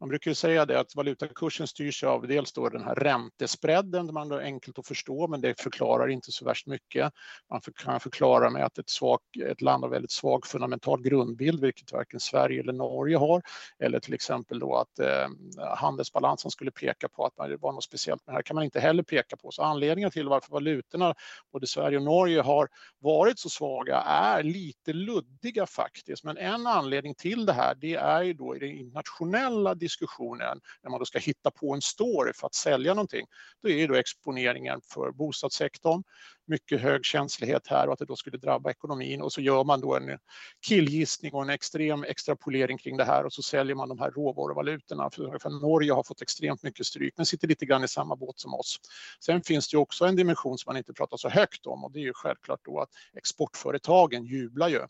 man brukar ju säga det att valutakursen styrs av dels då den här räntespreaden, det man är enkelt att förstå, men det förklarar inte så värst mycket. Man kan förklara med att ett, svag, ett land har väldigt svag fundamental grundbild, vilket varken Sverige eller Norge har. Eller till exempel då att eh, handelsbalansen skulle peka på att det var något speciellt. Men här kan man inte heller peka på. Så anledningen till varför valutorna, både Sverige och Norge, har varit så svaga är lite luddiga faktiskt. Men en anledning till det här, det är ju då i den internationella diskussionen när man då ska hitta på en story för att sälja någonting, då är då exponeringen för bostadssektorn, mycket hög känslighet här och att det då skulle drabba ekonomin och så gör man då en killgissning och en extrem extrapolering kring det här och så säljer man de här råvaruvalutorna. För, för Norge har fått extremt mycket stryk men sitter lite grann i samma båt som oss. Sen finns det ju också en dimension som man inte pratar så högt om och det är ju självklart då att exportföretagen jublar ju.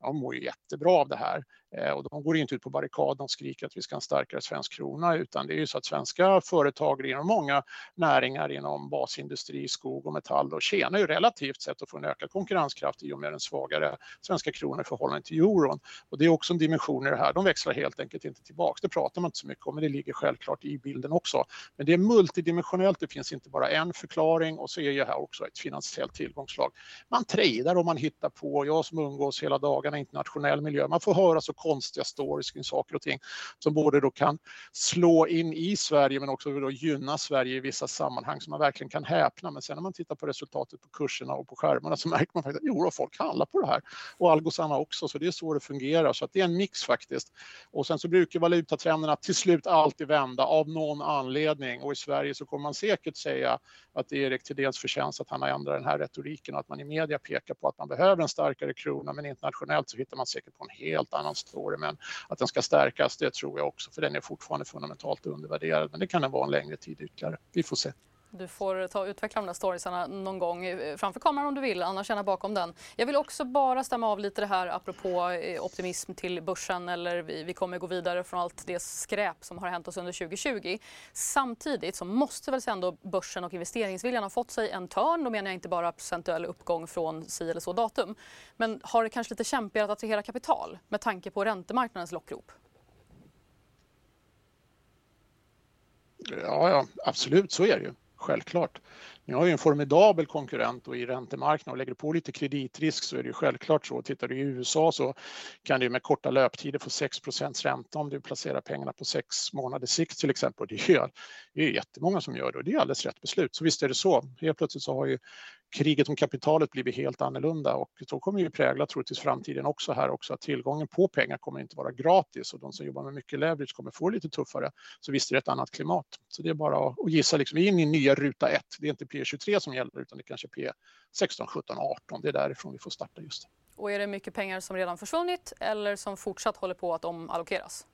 De mår ju jättebra av det här. Eh, och de går inte ut på barrikaden och skriker att vi ska ha en starkare svensk krona utan det är ju så att svenska företag inom många näringar inom basindustri, skog och metall och tjänar ju relativt sett att få en ökad konkurrenskraft i och med den svagare svenska kronan i förhållande till euron. Och det är också en dimension i det här. De växlar helt enkelt inte tillbaks. Det pratar man inte så mycket om men det ligger självklart i bilden också. Men det är multidimensionellt. Det finns inte bara en förklaring och så är ju här också ett finansiellt tillgångslag. Man tradar och man hittar på. Jag som umgås hela dagarna i internationell miljö. Man får höra så konstiga stories kring saker och ting som både då kan slå in i Sverige men också då gynna Sverige i vissa sammanhang som man verkligen kan häpna. Men sen när man tittar på resultatet på kurserna och på skärmarna så märker man faktiskt att jo, folk handlar på det här och Algosarna också, så det är så det fungerar. Så att det är en mix faktiskt. Och sen så brukar valutatrenderna till slut alltid vända av någon anledning och i Sverige så kommer man säkert säga att det är Erik Thedéens förtjänst att han har ändrat den här retoriken och att man i media pekar på att man behöver en starkare krona men internationellt så hittar man säkert på en helt annan år. Men att den ska stärkas, det tror jag också, för den är fortfarande fundamentalt undervärderad. Men det kan den vara en längre tid ytterligare. Vi får se. Du får ta och utveckla de där storiesarna någon gång eh, framför kameran om du vill, annars gärna bakom den. Jag vill också bara stämma av lite det här apropå eh, optimism till börsen eller vi, vi kommer gå vidare från allt det skräp som har hänt oss under 2020. Samtidigt så måste väl ändå börsen och investeringsviljan ha fått sig en törn. Då menar jag inte bara procentuell uppgång från si eller så datum. Men har det kanske lite kämpigare att attrahera kapital med tanke på räntemarknadens lockrop? Ja, ja, absolut så är det ju självklart. Ni har ju en formidabel konkurrent och i räntemarknaden och lägger på lite kreditrisk så är det ju självklart så. Tittar du i USA så kan du med korta löptider få 6% ränta om du placerar pengarna på sex månaders sikt till exempel. Det är ju jättemånga som gör det och det är alldeles rätt beslut. Så visst är det så. Helt plötsligt så har ju kriget om kapitalet blivit helt annorlunda och då kommer ju prägla troligtvis framtiden också här också att tillgången på pengar kommer inte vara gratis och de som jobbar med mycket leverage kommer få det lite tuffare. Så visst är det ett annat klimat. Så det är bara att gissa liksom, in i nya ruta 1. Det är inte P23 som gäller utan det är kanske P16, 17, 18. Det är därifrån vi får starta just. Och är det mycket pengar som redan försvunnit eller som fortsatt håller på att omallokeras?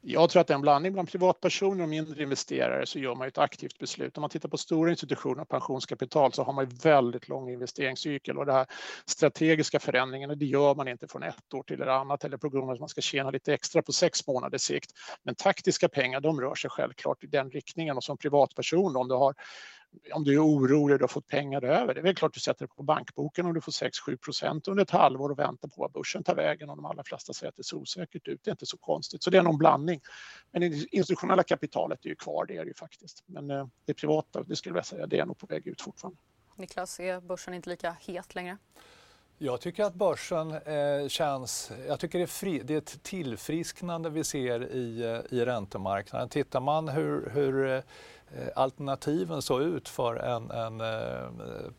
Jag tror att det är en blandning bland privatpersoner och mindre investerare så gör man ett aktivt beslut. Om man tittar på stora institutioner och pensionskapital så har man väldigt lång investeringscykel och det här strategiska förändringen det gör man inte från ett år till ett annat eller på grund av att man ska tjäna lite extra på sex månaders sikt. Men taktiska pengar de rör sig självklart i den riktningen och som privatperson om du har om du är orolig och du har fått pengar över, det är väl klart du sätter det på bankboken om du får 6-7 procent under ett halvår och väntar på vad börsen tar vägen och de allra flesta säger att det ser osäkert ut. Det är inte så konstigt. Så det är någon blandning. Men det institutionella kapitalet är ju kvar, det är det ju faktiskt. Men eh, det privata, det skulle jag säga, det är nog på väg ut fortfarande. Niklas, är börsen inte lika het längre? Jag tycker att börsen eh, känns... Jag tycker det är, fri, det är ett tillfrisknande vi ser i, eh, i räntemarknaden. Tittar man hur, hur eh, Eh, alternativen såg ut för en, en eh, eh,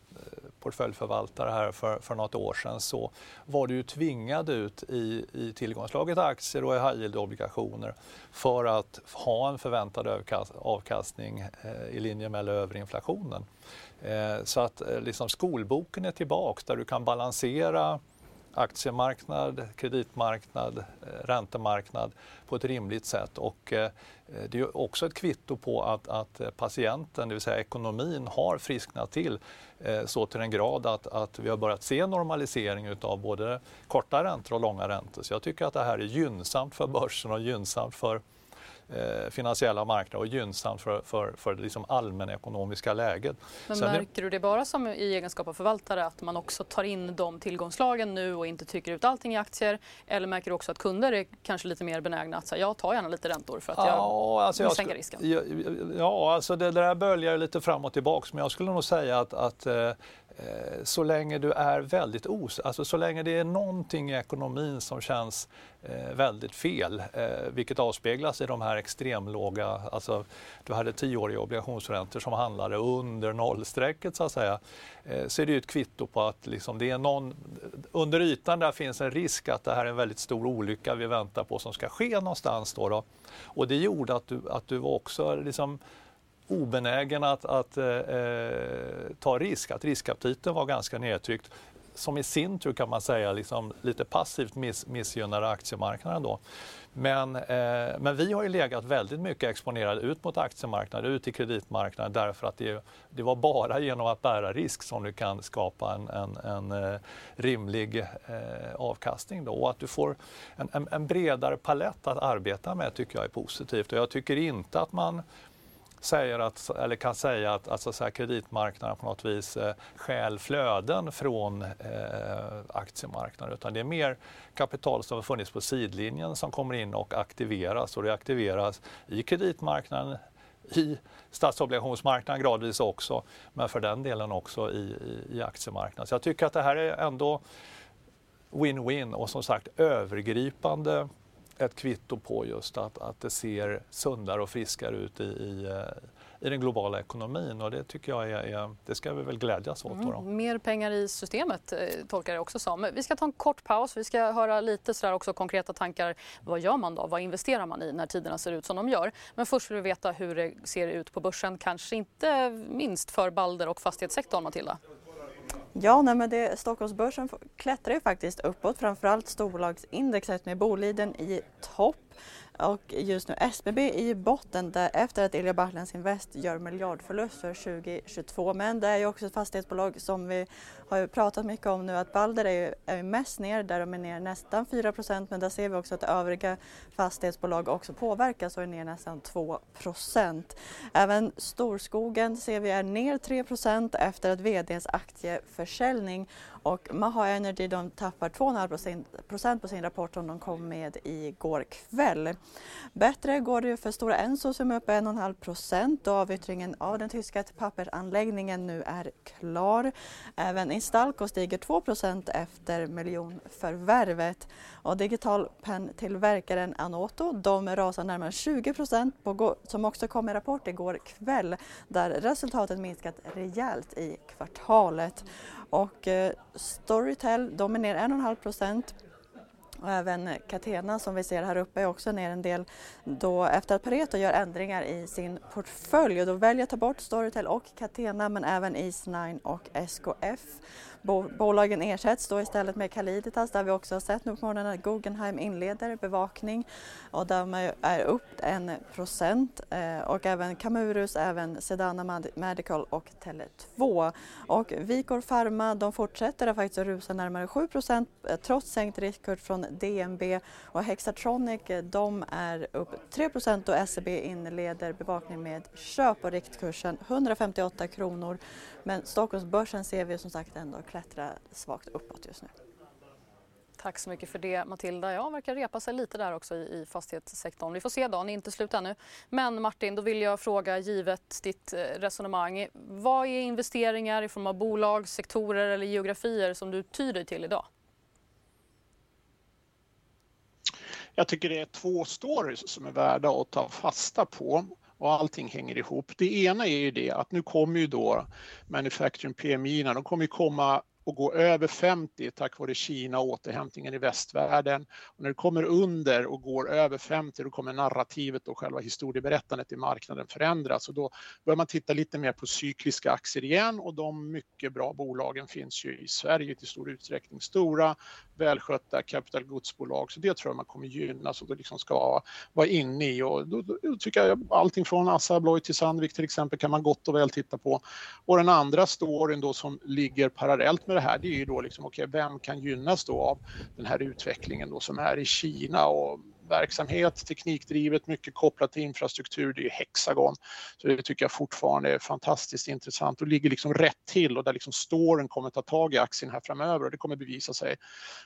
portföljförvaltare här för, för något år sedan så var du ju tvingad ut i, i tillgångslaget aktier och i high yield-obligationer för att ha en förväntad avkastning i linje med eller över inflationen. Så att liksom skolboken är tillbaks där du kan balansera aktiemarknad, kreditmarknad, eh, räntemarknad på ett rimligt sätt. Och eh, det är också ett kvitto på att, att eh, patienten, det vill säga ekonomin, har frisknat till så till en grad att, att vi har börjat se normalisering av både korta räntor och långa räntor. Så jag tycker att det här är gynnsamt för börsen och gynnsamt för eh, finansiella marknader och gynnsamt för, för, för det liksom allmänekonomiska läget. Men Sen märker du det bara som i egenskap av förvaltare att man också tar in de tillgångslagen nu och inte trycker ut allting i aktier? Eller märker du också att kunder är kanske lite mer benägna att säga jag tar gärna lite räntor för att jag ja, alltså vill sänka risken? Ja, ja, alltså det, där böljar lite fram och tillbaka men jag skulle nog säga att, att Eh, Eh, så länge du är väldigt os... Alltså så länge det är någonting i ekonomin som känns eh, väldigt fel, eh, vilket avspeglas i de här extremlåga... Alltså, du hade tioåriga obligationsräntor som handlade under nollstrecket så att säga. Eh, så är det ju ett kvitto på att liksom, det är någon... Under ytan där finns en risk att det här är en väldigt stor olycka vi väntar på som ska ske någonstans. Då, då. Och det gjorde att du, att du också liksom, obenägen att, att eh, eh, ta risk, att riskaptiten var ganska nedtryckt som i sin tur kan man säga liksom lite passivt miss, missgynnar aktiemarknaden. Då. Men, eh, men vi har ju legat väldigt mycket exponerade ut mot aktiemarknaden, ut i kreditmarknaden därför att det, det var bara genom att bära risk som du kan skapa en, en, en eh, rimlig eh, avkastning. Då. Och att du får en, en, en bredare palett att arbeta med tycker jag är positivt. Och jag tycker inte att man säger att, eller kan säga att att, så här, kreditmarknaden på något vis eh, stjäl flöden från eh, aktiemarknaden. Utan det är mer kapital som har funnits på sidlinjen som kommer in och aktiveras. Och det aktiveras i kreditmarknaden i statsobligationsmarknaden gradvis också, men för den delen också i, i, i aktiemarknaden. Så jag tycker att det här är ändå win-win och som sagt övergripande ett kvitto på just att, att det ser sundare och friskare ut i, i, eh, i den globala ekonomin och det tycker jag är, är det ska vi väl glädjas åt. Mm, mer pengar i systemet eh, tolkar jag också som. Vi ska ta en kort paus. Vi ska höra lite sådär också konkreta tankar. Vad gör man då? Vad investerar man i när tiderna ser ut som de gör? Men först vill vi veta hur det ser ut på börsen, kanske inte minst för Balder och fastighetssektorn, Matilda. Ja, nej, men det, Stockholmsbörsen klättrar ju faktiskt uppåt, framförallt storbolagsindexet med Boliden i topp och just nu SBB i botten där efter att Ilja Bahlens Invest gör miljardförlust för 2022. Men det är ju också ett fastighetsbolag som vi har ju pratat mycket om nu att Balder är, är mest ner där de är ner nästan 4% men där ser vi också att övriga fastighetsbolag också påverkas och är ner nästan 2% Även Storskogen ser vi är ner 3% efter att vdns aktieförsäljning och Maha Energy de tappar 2,5 på sin rapport som de kom med igår kväll. Bättre går det för Stora Enso som är uppe 1,5 procent då avyttringen av den tyska pappersanläggningen nu är klar. Även Instalco stiger 2 efter miljonförvärvet och digitalpenntillverkaren Anoto de rasar närmare 20 på som också kom med rapport igår kväll där resultatet minskat rejält i kvartalet. Och eh, Storytel, de är ner 1,5. Och även Catena som vi ser här uppe är också ner en del då efter att Pareto gör ändringar i sin portfölj och då väljer att ta bort Storytel och Catena men även Eastnine och SKF. Bolagen ersätts då istället med Caliditas där vi också har sett nu på morgonen att Guggenheim inleder bevakning och de är upp en procent eh, och även Camurus, även Sedana Medical och Tele2. Och Vicor Pharma de fortsätter att faktiskt rusa närmare 7 procent eh, trots sänkt riskkurs från DNB och Hexatronic eh, de är upp 3 procent och SEB inleder bevakning med köp och riktkursen 158 kronor. Men Stockholmsbörsen ser vi som sagt ändå klättra svagt uppåt just nu. Tack så mycket för det Matilda. Ja, verkar repa sig lite där också i, i fastighetssektorn. Vi får se, dagen är inte slut ännu. Men Martin, då vill jag fråga givet ditt eh, resonemang. Vad är investeringar i form av bolag, sektorer eller geografier som du tyr dig till idag? Jag tycker det är två stories som är värda att ta fasta på och allting hänger ihop. Det ena är ju det att nu kommer ju då manufacturing PMI, de kommer ju komma och gå över 50 tack vare Kina och återhämtningen i västvärlden. Och när det kommer under och går över 50 då kommer narrativet och själva historieberättandet i marknaden förändras och då börjar man titta lite mer på cykliska aktier igen och de mycket bra bolagen finns ju i Sverige till stor utsträckning. Stora, välskötta kapitalgodsbolag så det tror jag man kommer gynnas och då liksom ska vara inne i och då, då, då tycker jag allting från Assa Abloy till Sandvik till exempel kan man gott och väl titta på. Och den andra storyn då som ligger parallellt med med det här det är ju då liksom, okay, vem kan gynnas då av den här utvecklingen då som är i Kina och verksamhet, teknikdrivet, mycket kopplat till infrastruktur, det är Hexagon. Så det tycker jag fortfarande är fantastiskt intressant och ligger liksom rätt till och där liksom storyn kommer ta tag i aktien här framöver och det kommer bevisa sig.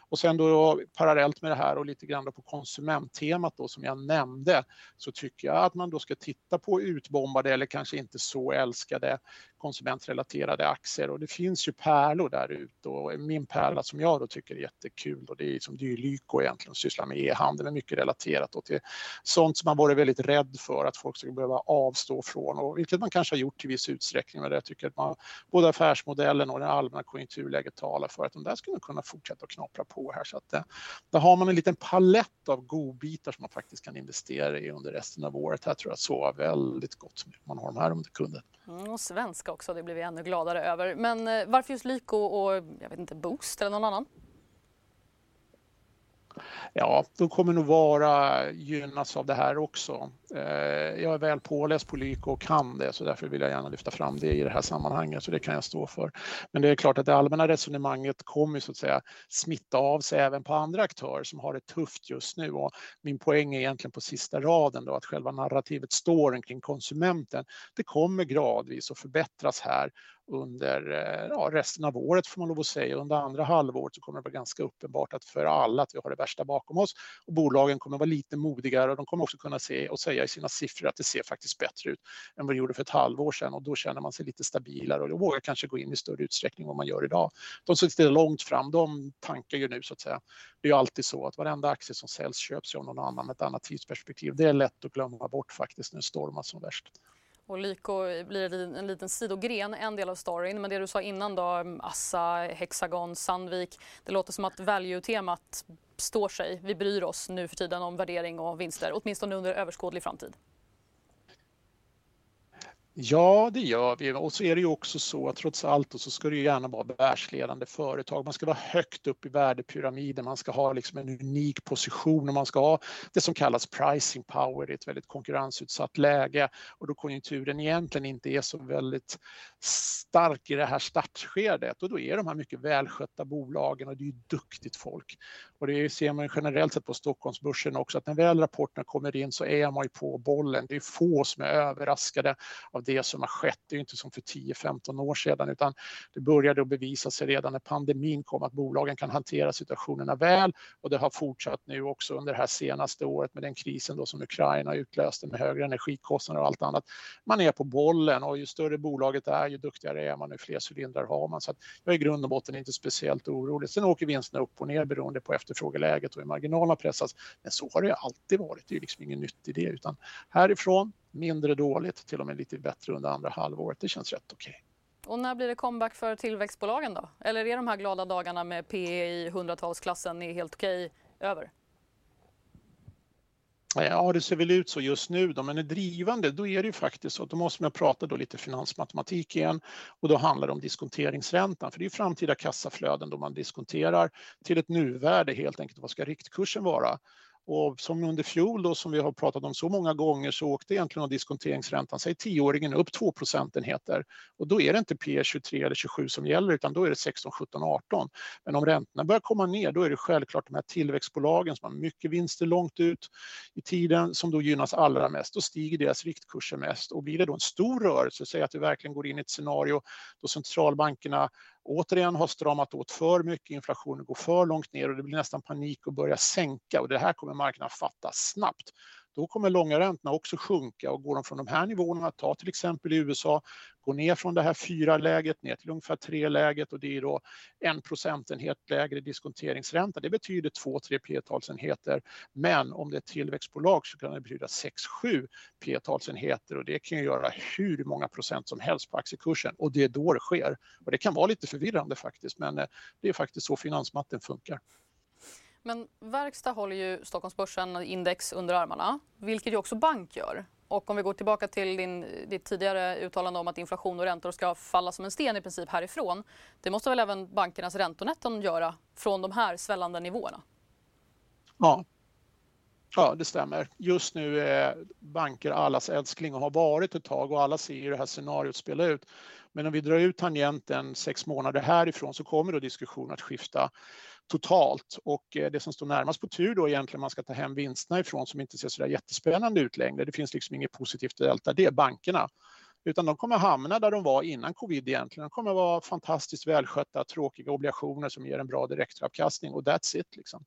Och sen då parallellt med det här och lite grann på konsumenttemat då som jag nämnde så tycker jag att man då ska titta på utbombade eller kanske inte så älskade konsumentrelaterade aktier och det finns ju pärlor där ute och min pärla som jag då tycker är jättekul och det är som det är Lyko egentligen sysslar med e-handel med mycket relaterat då till sånt som man varit väldigt rädd för att folk ska behöva avstå från och vilket man kanske har gjort i viss utsträckning men jag tycker att man, både affärsmodellen och det allmänna konjunkturläget talar för att de där skulle kunna fortsätta att knapra på här så att det, där har man en liten palett av godbitar som man faktiskt kan investera i under resten av året. Här tror jag att sova väldigt gott man har de här under kunden. Mm, och svenska också, det blir vi ännu gladare över. Men eh, varför just Lyko och jag vet inte, Boost eller någon annan? Ja, de kommer nog vara gynnas av det här också. Eh, jag är väl påläst på Lyko och kan det så därför vill jag gärna lyfta fram det i det här sammanhanget så det kan jag stå för. Men det är klart att det allmänna resonemanget kommer så att säga smitta av sig även på andra aktörer som har det tufft just nu och min poäng är egentligen på sista raden då att själva narrativet, storyn kring konsumenten, det kommer gradvis att förbättras här under eh, ja, resten av året får man lov att säga. Under andra halvåret så kommer det vara ganska uppenbart att för alla att vi har det värsta bakom oss och bolagen kommer vara lite modigare och de kommer också kunna se och säga i sina siffror att det ser faktiskt bättre ut än vad det gjorde för ett halvår sedan och då känner man sig lite stabilare och vågar kanske gå in i större utsträckning än vad man gör idag. De som sitter långt fram, de tankar ju nu så att säga. Det är ju alltid så att varenda aktie som säljs köps ju av någon annan med ett annat tidsperspektiv. Det är lätt att glömma bort faktiskt när det stormar som värst. Och Lyko blir en liten sidogren, en del av storyn. Men det du sa innan då, Assa, Hexagon, Sandvik. Det låter som att value-temat står sig. Vi bryr oss nu för tiden om värdering och vinster, åtminstone under överskådlig framtid. Ja, det gör vi. Och så är det ju också så att trots allt så ska det ju gärna vara världsledande företag. Man ska vara högt upp i värdepyramiden, man ska ha liksom en unik position och man ska ha det som kallas pricing power i ett väldigt konkurrensutsatt läge och då konjunkturen egentligen inte är så väldigt stark i det här startskedet och då är de här mycket välskötta bolagen och det är ju duktigt folk. Och det ser man generellt sett på Stockholmsbörsen också att när väl rapporterna kommer in så är man ju på bollen. Det är få som är överraskade av det som har skett. Det är inte som för 10-15 år sedan utan det började att bevisa sig redan när pandemin kom att bolagen kan hantera situationerna väl och det har fortsatt nu också under det här senaste året med den krisen då som Ukraina utlöste med högre energikostnader och allt annat. Man är på bollen och ju större bolaget är ju duktigare är man, ju fler cylindrar har man. Så att jag är i grund och botten inte speciellt orolig. Sen åker vinsterna upp och ner beroende på efterfrågeläget och hur marginalerna pressas. Men så har det alltid varit. Det är liksom ingen nytt i det utan härifrån mindre dåligt, till och med lite bättre under andra halvåret. Det känns rätt okej. Okay. Och när blir det comeback för tillväxtbolagen då? Eller är de här glada dagarna med PE i hundratalsklassen helt okej okay över? Ja, det ser väl ut så just nu då, men är drivande, då är det ju faktiskt så att då måste man prata då lite finansmatematik igen och då handlar det om diskonteringsräntan, för det är framtida kassaflöden då man diskonterar till ett nuvärde helt enkelt. Vad ska riktkursen vara? Och som under fjol då, som vi har pratat om så många gånger så åkte egentligen diskonteringsräntan, säg tioåringen upp 2 procentenheter och då är det inte P 23 eller 27 som gäller utan då är det 16, 17, 18. Men om räntorna börjar komma ner då är det självklart de här tillväxtbolagen som har mycket vinster långt ut i tiden som då gynnas allra mest. Då stiger deras riktkurser mest och blir det då en stor rörelse, säg att vi verkligen går in i ett scenario då centralbankerna återigen har stramat åt för mycket, inflationen går för långt ner och det blir nästan panik att börja sänka och det här kommer marknaden fatta snabbt då kommer långa räntorna också sjunka och går de från de här nivåerna, ta till exempel i USA, gå ner från det här fyra läget ner till ungefär tre läget och det är då en procentenhet lägre diskonteringsränta. Det betyder två, tre p-talsenheter. Men om det är ett tillväxtbolag så kan det betyda 6-7 p-talsenheter och det kan göra hur många procent som helst på aktiekursen och det är då det sker. Och det kan vara lite förvirrande faktiskt men eh, det är faktiskt så finansmatten funkar. Men verkstad håller ju Stockholmsbörsen index under armarna, vilket ju också bank gör. Och om vi går tillbaka till din, ditt tidigare uttalande om att inflation och räntor ska falla som en sten i princip härifrån. Det måste väl även bankernas räntonetton göra från de här svällande nivåerna? Ja, Ja, det stämmer. Just nu är banker allas älskling och har varit ett tag och alla ser ju det här scenariot spela ut. Men om vi drar ut tangenten sex månader härifrån så kommer då diskussionen att skifta totalt och eh, det som står närmast på tur då egentligen man ska ta hem vinsterna ifrån som inte ser så där jättespännande ut längre. Det finns liksom inget positivt delta. Det är bankerna. Utan de kommer hamna där de var innan covid egentligen. De kommer vara fantastiskt välskötta, tråkiga obligationer som ger en bra direktavkastning och that's it. Liksom.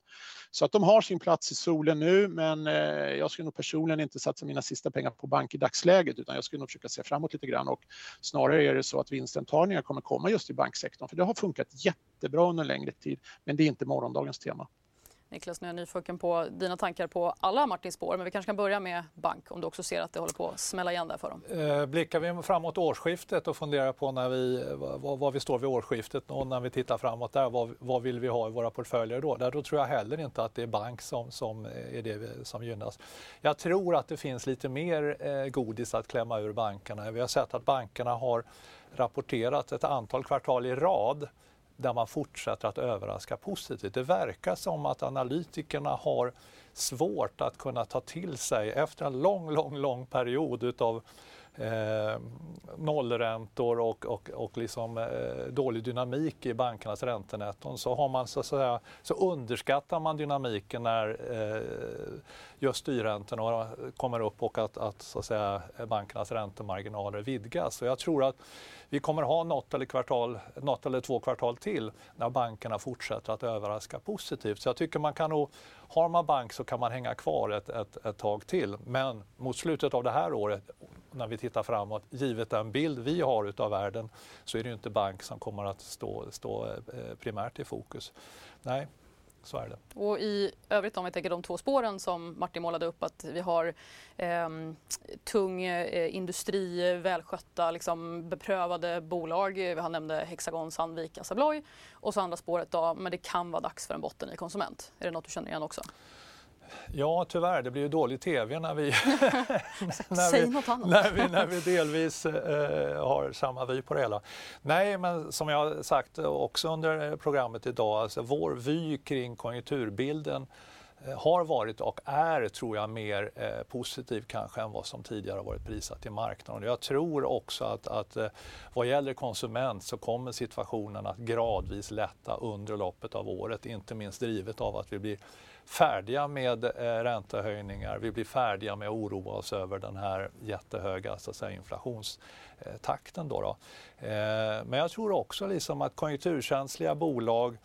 Så att de har sin plats i solen nu men eh, jag skulle nog personligen inte satsa mina sista pengar på bank i dagsläget utan jag skulle nog försöka se framåt lite grann och snarare är det så att vinstintagningar kommer komma just i banksektorn för det har funkat jättebra under en längre tid men det är inte morgondagens tema. Niklas, nu är jag nyfiken på dina tankar på alla Martins spår. Men vi kanske kan börja med bank om du också ser att det håller på att smälla igen där för dem. Eh, blickar vi framåt årsskiftet och funderar på när vi, var, var vi står vid årsskiftet och när vi tittar framåt där, vad, vad vill vi ha i våra portföljer då? Där då tror jag heller inte att det är bank som, som är det som gynnas. Jag tror att det finns lite mer eh, godis att klämma ur bankerna. Vi har sett att bankerna har rapporterat ett antal kvartal i rad där man fortsätter att överraska positivt. Det verkar som att analytikerna har svårt att kunna ta till sig efter en lång, lång, lång period utav eh, nollräntor och, och, och liksom, eh, dålig dynamik i bankernas räntenetton så, har man, så, att säga, så underskattar man dynamiken när eh, just styrräntorna kommer upp och att, att, så att säga, bankernas räntemarginaler vidgas. Så jag tror att vi kommer ha något eller, kvartal, något eller två kvartal till när bankerna fortsätter att överraska positivt. Så jag tycker man kan nog, har man bank så kan man hänga kvar ett, ett, ett tag till. Men mot slutet av det här året, när vi tittar framåt, givet den bild vi har utav världen, så är det ju inte bank som kommer att stå, stå eh, primärt i fokus. Nej, så är det. Och i övrigt om vi tänker de två spåren som Martin målade upp att vi har eh, tung eh, industri, välskötta, liksom, beprövade bolag. Eh, Han nämnde Hexagon, Sandvik, Assa Abloy. Och så andra spåret då, men det kan vara dags för en botten i konsument. Är det något du känner igen också? Ja, tyvärr. Det blir ju dålig tv när vi, när, vi när, vi, när vi delvis eh, har samma vy på det hela. Nej, men som jag sagt också under programmet idag, alltså vår vy kring konjunkturbilden Eh, har varit och är, tror jag, mer eh, positiv kanske än vad som tidigare har varit prissatt i marknaden. Jag tror också att, att eh, vad gäller konsument så kommer situationen att gradvis lätta under loppet av året, inte minst drivet av att vi blir färdiga med eh, räntehöjningar. Vi blir färdiga med att oroa oss över den här jättehöga så att säga, inflationstakten. Då, då. Eh, men jag tror också liksom att konjunkturkänsliga bolag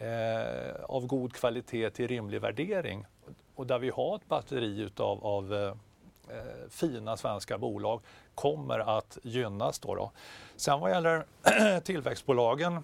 eh, av god kvalitet till rimlig värdering och där vi har ett batteri utav, av eh, eh fina svenska bolag kommer att gynnas. Då, då. Sen vad gäller tillväxtbolagen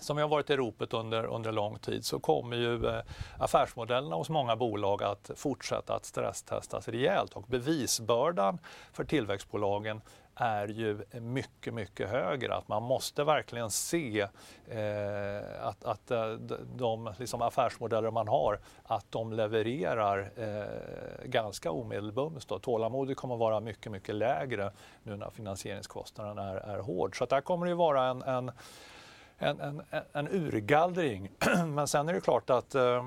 som har varit i ropet under, under lång tid så kommer ju eh, affärsmodellerna hos många bolag att fortsätta att stresstestas rejält och bevisbördan för tillväxtbolagen är ju mycket, mycket högre. Att man måste verkligen se eh, att, att eh, de liksom affärsmodeller man har, att de levererar eh, ganska omedelbums. Då. Tålamodet kommer att vara mycket, mycket lägre nu när finansieringskostnaden är, är hård. Så att där kommer det ju vara en, en en, en, en urgallring. Men sen är det klart att eh,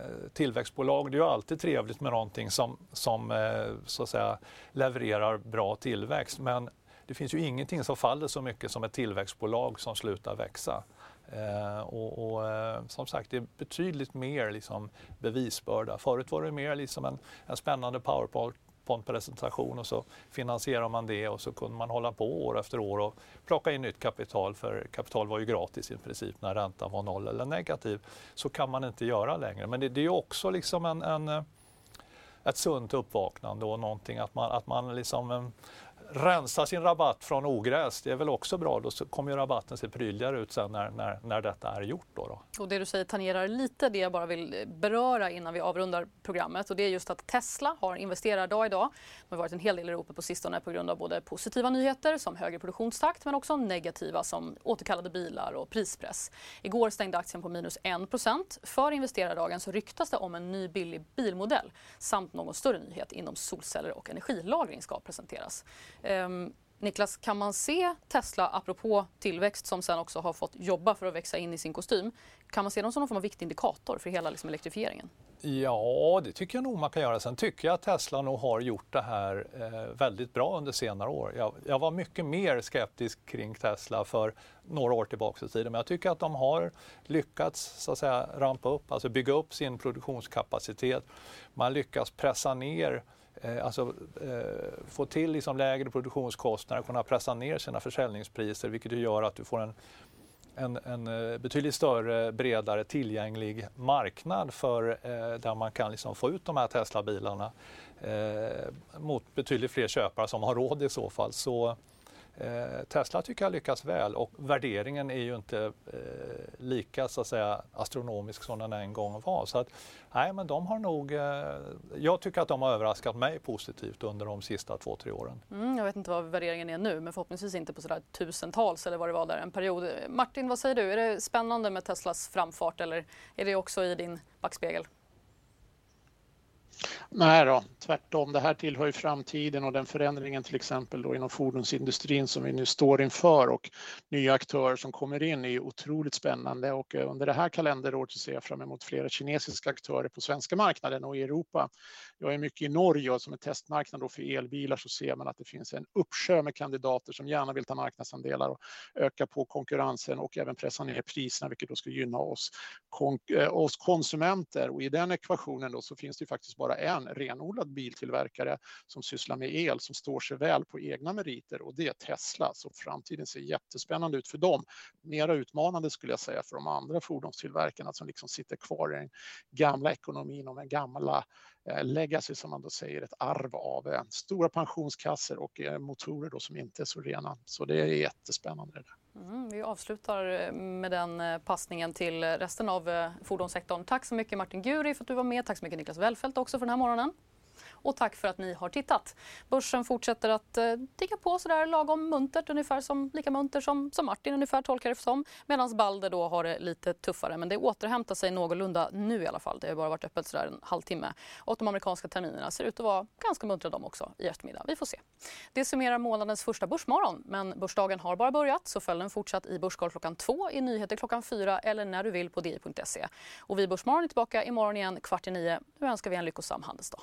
Eh, tillväxtbolag, det är ju alltid trevligt med någonting som, som eh, så att säga, levererar bra tillväxt. Men det finns ju ingenting som faller så mycket som ett tillväxtbolag som slutar växa. Eh, och, och eh, som sagt, det är betydligt mer liksom, bevisbörda. Förut var det mer liksom en, en spännande powerpoint fondpresentation och så finansierar man det och så kunde man hålla på år efter år och plocka in nytt kapital för kapital var ju gratis i princip när räntan var noll eller negativ. Så kan man inte göra längre. Men det, det är också liksom en, en eh, ett sunt uppvaknande och någonting att man, att man liksom eh, rensa sin rabatt från ogräs, det är väl också bra. Då kommer ju rabatten se prydligare ut sen när, när, när detta är gjort. Då, då. Och det du säger tangerar lite det jag bara vill beröra innan vi avrundar programmet och det är just att Tesla har investerardag idag. Det har varit en hel del i Europa på sistone på grund av både positiva nyheter som högre produktionstakt men också negativa som återkallade bilar och prispress. Igår stängde aktien på minus 1 För investerardagen så ryktas det om en ny billig bilmodell samt någon större nyhet inom solceller och energilagring ska presenteras. Ehm, Niklas, kan man se Tesla, apropå tillväxt som sen också har fått jobba för att växa in i sin kostym, kan man se dem som någon form av viktig indikator för hela liksom, elektrifieringen? Ja, det tycker jag nog man kan göra. Sen tycker jag att Tesla nog har gjort det här eh, väldigt bra under senare år. Jag, jag, var mycket mer skeptisk kring Tesla för några år tillbaka i tiden, men jag tycker att de har lyckats så att säga rampa upp, alltså bygga upp sin produktionskapacitet. Man lyckas pressa ner Eh, Eh, alltså eh, få till liksom lägre produktionskostnader, kunna pressa ner sina försäljningspriser vilket gör att du får en, en, en eh, betydligt större, bredare tillgänglig marknad för där man kan liksom få ut de här Tesla-bilarna mot betydligt fler köpare som har råd i så fall. Så Eh, Eh, Tesla tycker jag lyckas väl och värderingen är ju inte eh, lika så att säga astronomisk som den en gång var. Så att, nej, men de har nog, eh, jag tycker att de har överraskat mig positivt under de sista två, tre åren. Mm, jag vet inte vad värderingen är nu men förhoppningsvis inte på sådär tusentals eller vad det var där en period. Martin, vad säger du? Är det spännande med Teslas framfart eller är det också i din backspegel? Nej då, tvärtom. Det här tillhör ju framtiden och den förändringen till exempel då inom fordonsindustrin som vi nu står inför och nya aktörer som kommer in är ju otroligt spännande och eh, under det här kalenderåret ser jag fram emot flera kinesiska aktörer på svenska marknaden och i Europa. Jag är mycket i Norge och som en testmarknad då för elbilar så ser man att det finns en uppsjö med kandidater som gärna vill ta marknadsandelar och öka på konkurrensen och även pressa ner priserna vilket då ska gynna oss, kon eh, oss konsumenter och i den ekvationen då så finns det faktiskt bara en renodlad biltillverkare som sysslar med el som står sig väl på egna meriter och det är Tesla. Så framtiden ser jättespännande ut för dem. Mera utmanande skulle jag säga för de andra fordonstillverkarna som liksom sitter kvar i den gamla ekonomin och den gamla eh, legacy som man då säger, ett arv av eh, stora pensionskasser och eh, motorer då som inte är så rena. Så det är jättespännande. Det där. Mm, vi avslutar eh, med den eh, passningen till resten av eh, fordonssektorn. Tack så mycket Martin Guri för att du var med. Tack så mycket Niklas Wellfelt också för den här morgonen och tack för att ni har tittat. Börsen fortsätter att eh, ticka på sådär lagom muntert, ungefär som, lika munter som, som Martin ungefär tolkar det som. Medan Balder då har det lite tuffare, men det återhämtar sig någorlunda nu i alla fall. Det har bara varit öppet sådär en halvtimme. Och de amerikanska terminerna ser ut att vara ganska muntra de också i eftermiddag. Vi får se. Det summerar månadens första Börsmorgon, men börsdagen har bara börjat så följ den fortsatt i Börskoll klockan två, i nyheter klockan fyra eller när du vill på di.se. Och vi Börsmorgon är tillbaka imorgon igen kvart i nio. Nu önskar vi en lyckosam handelsdag.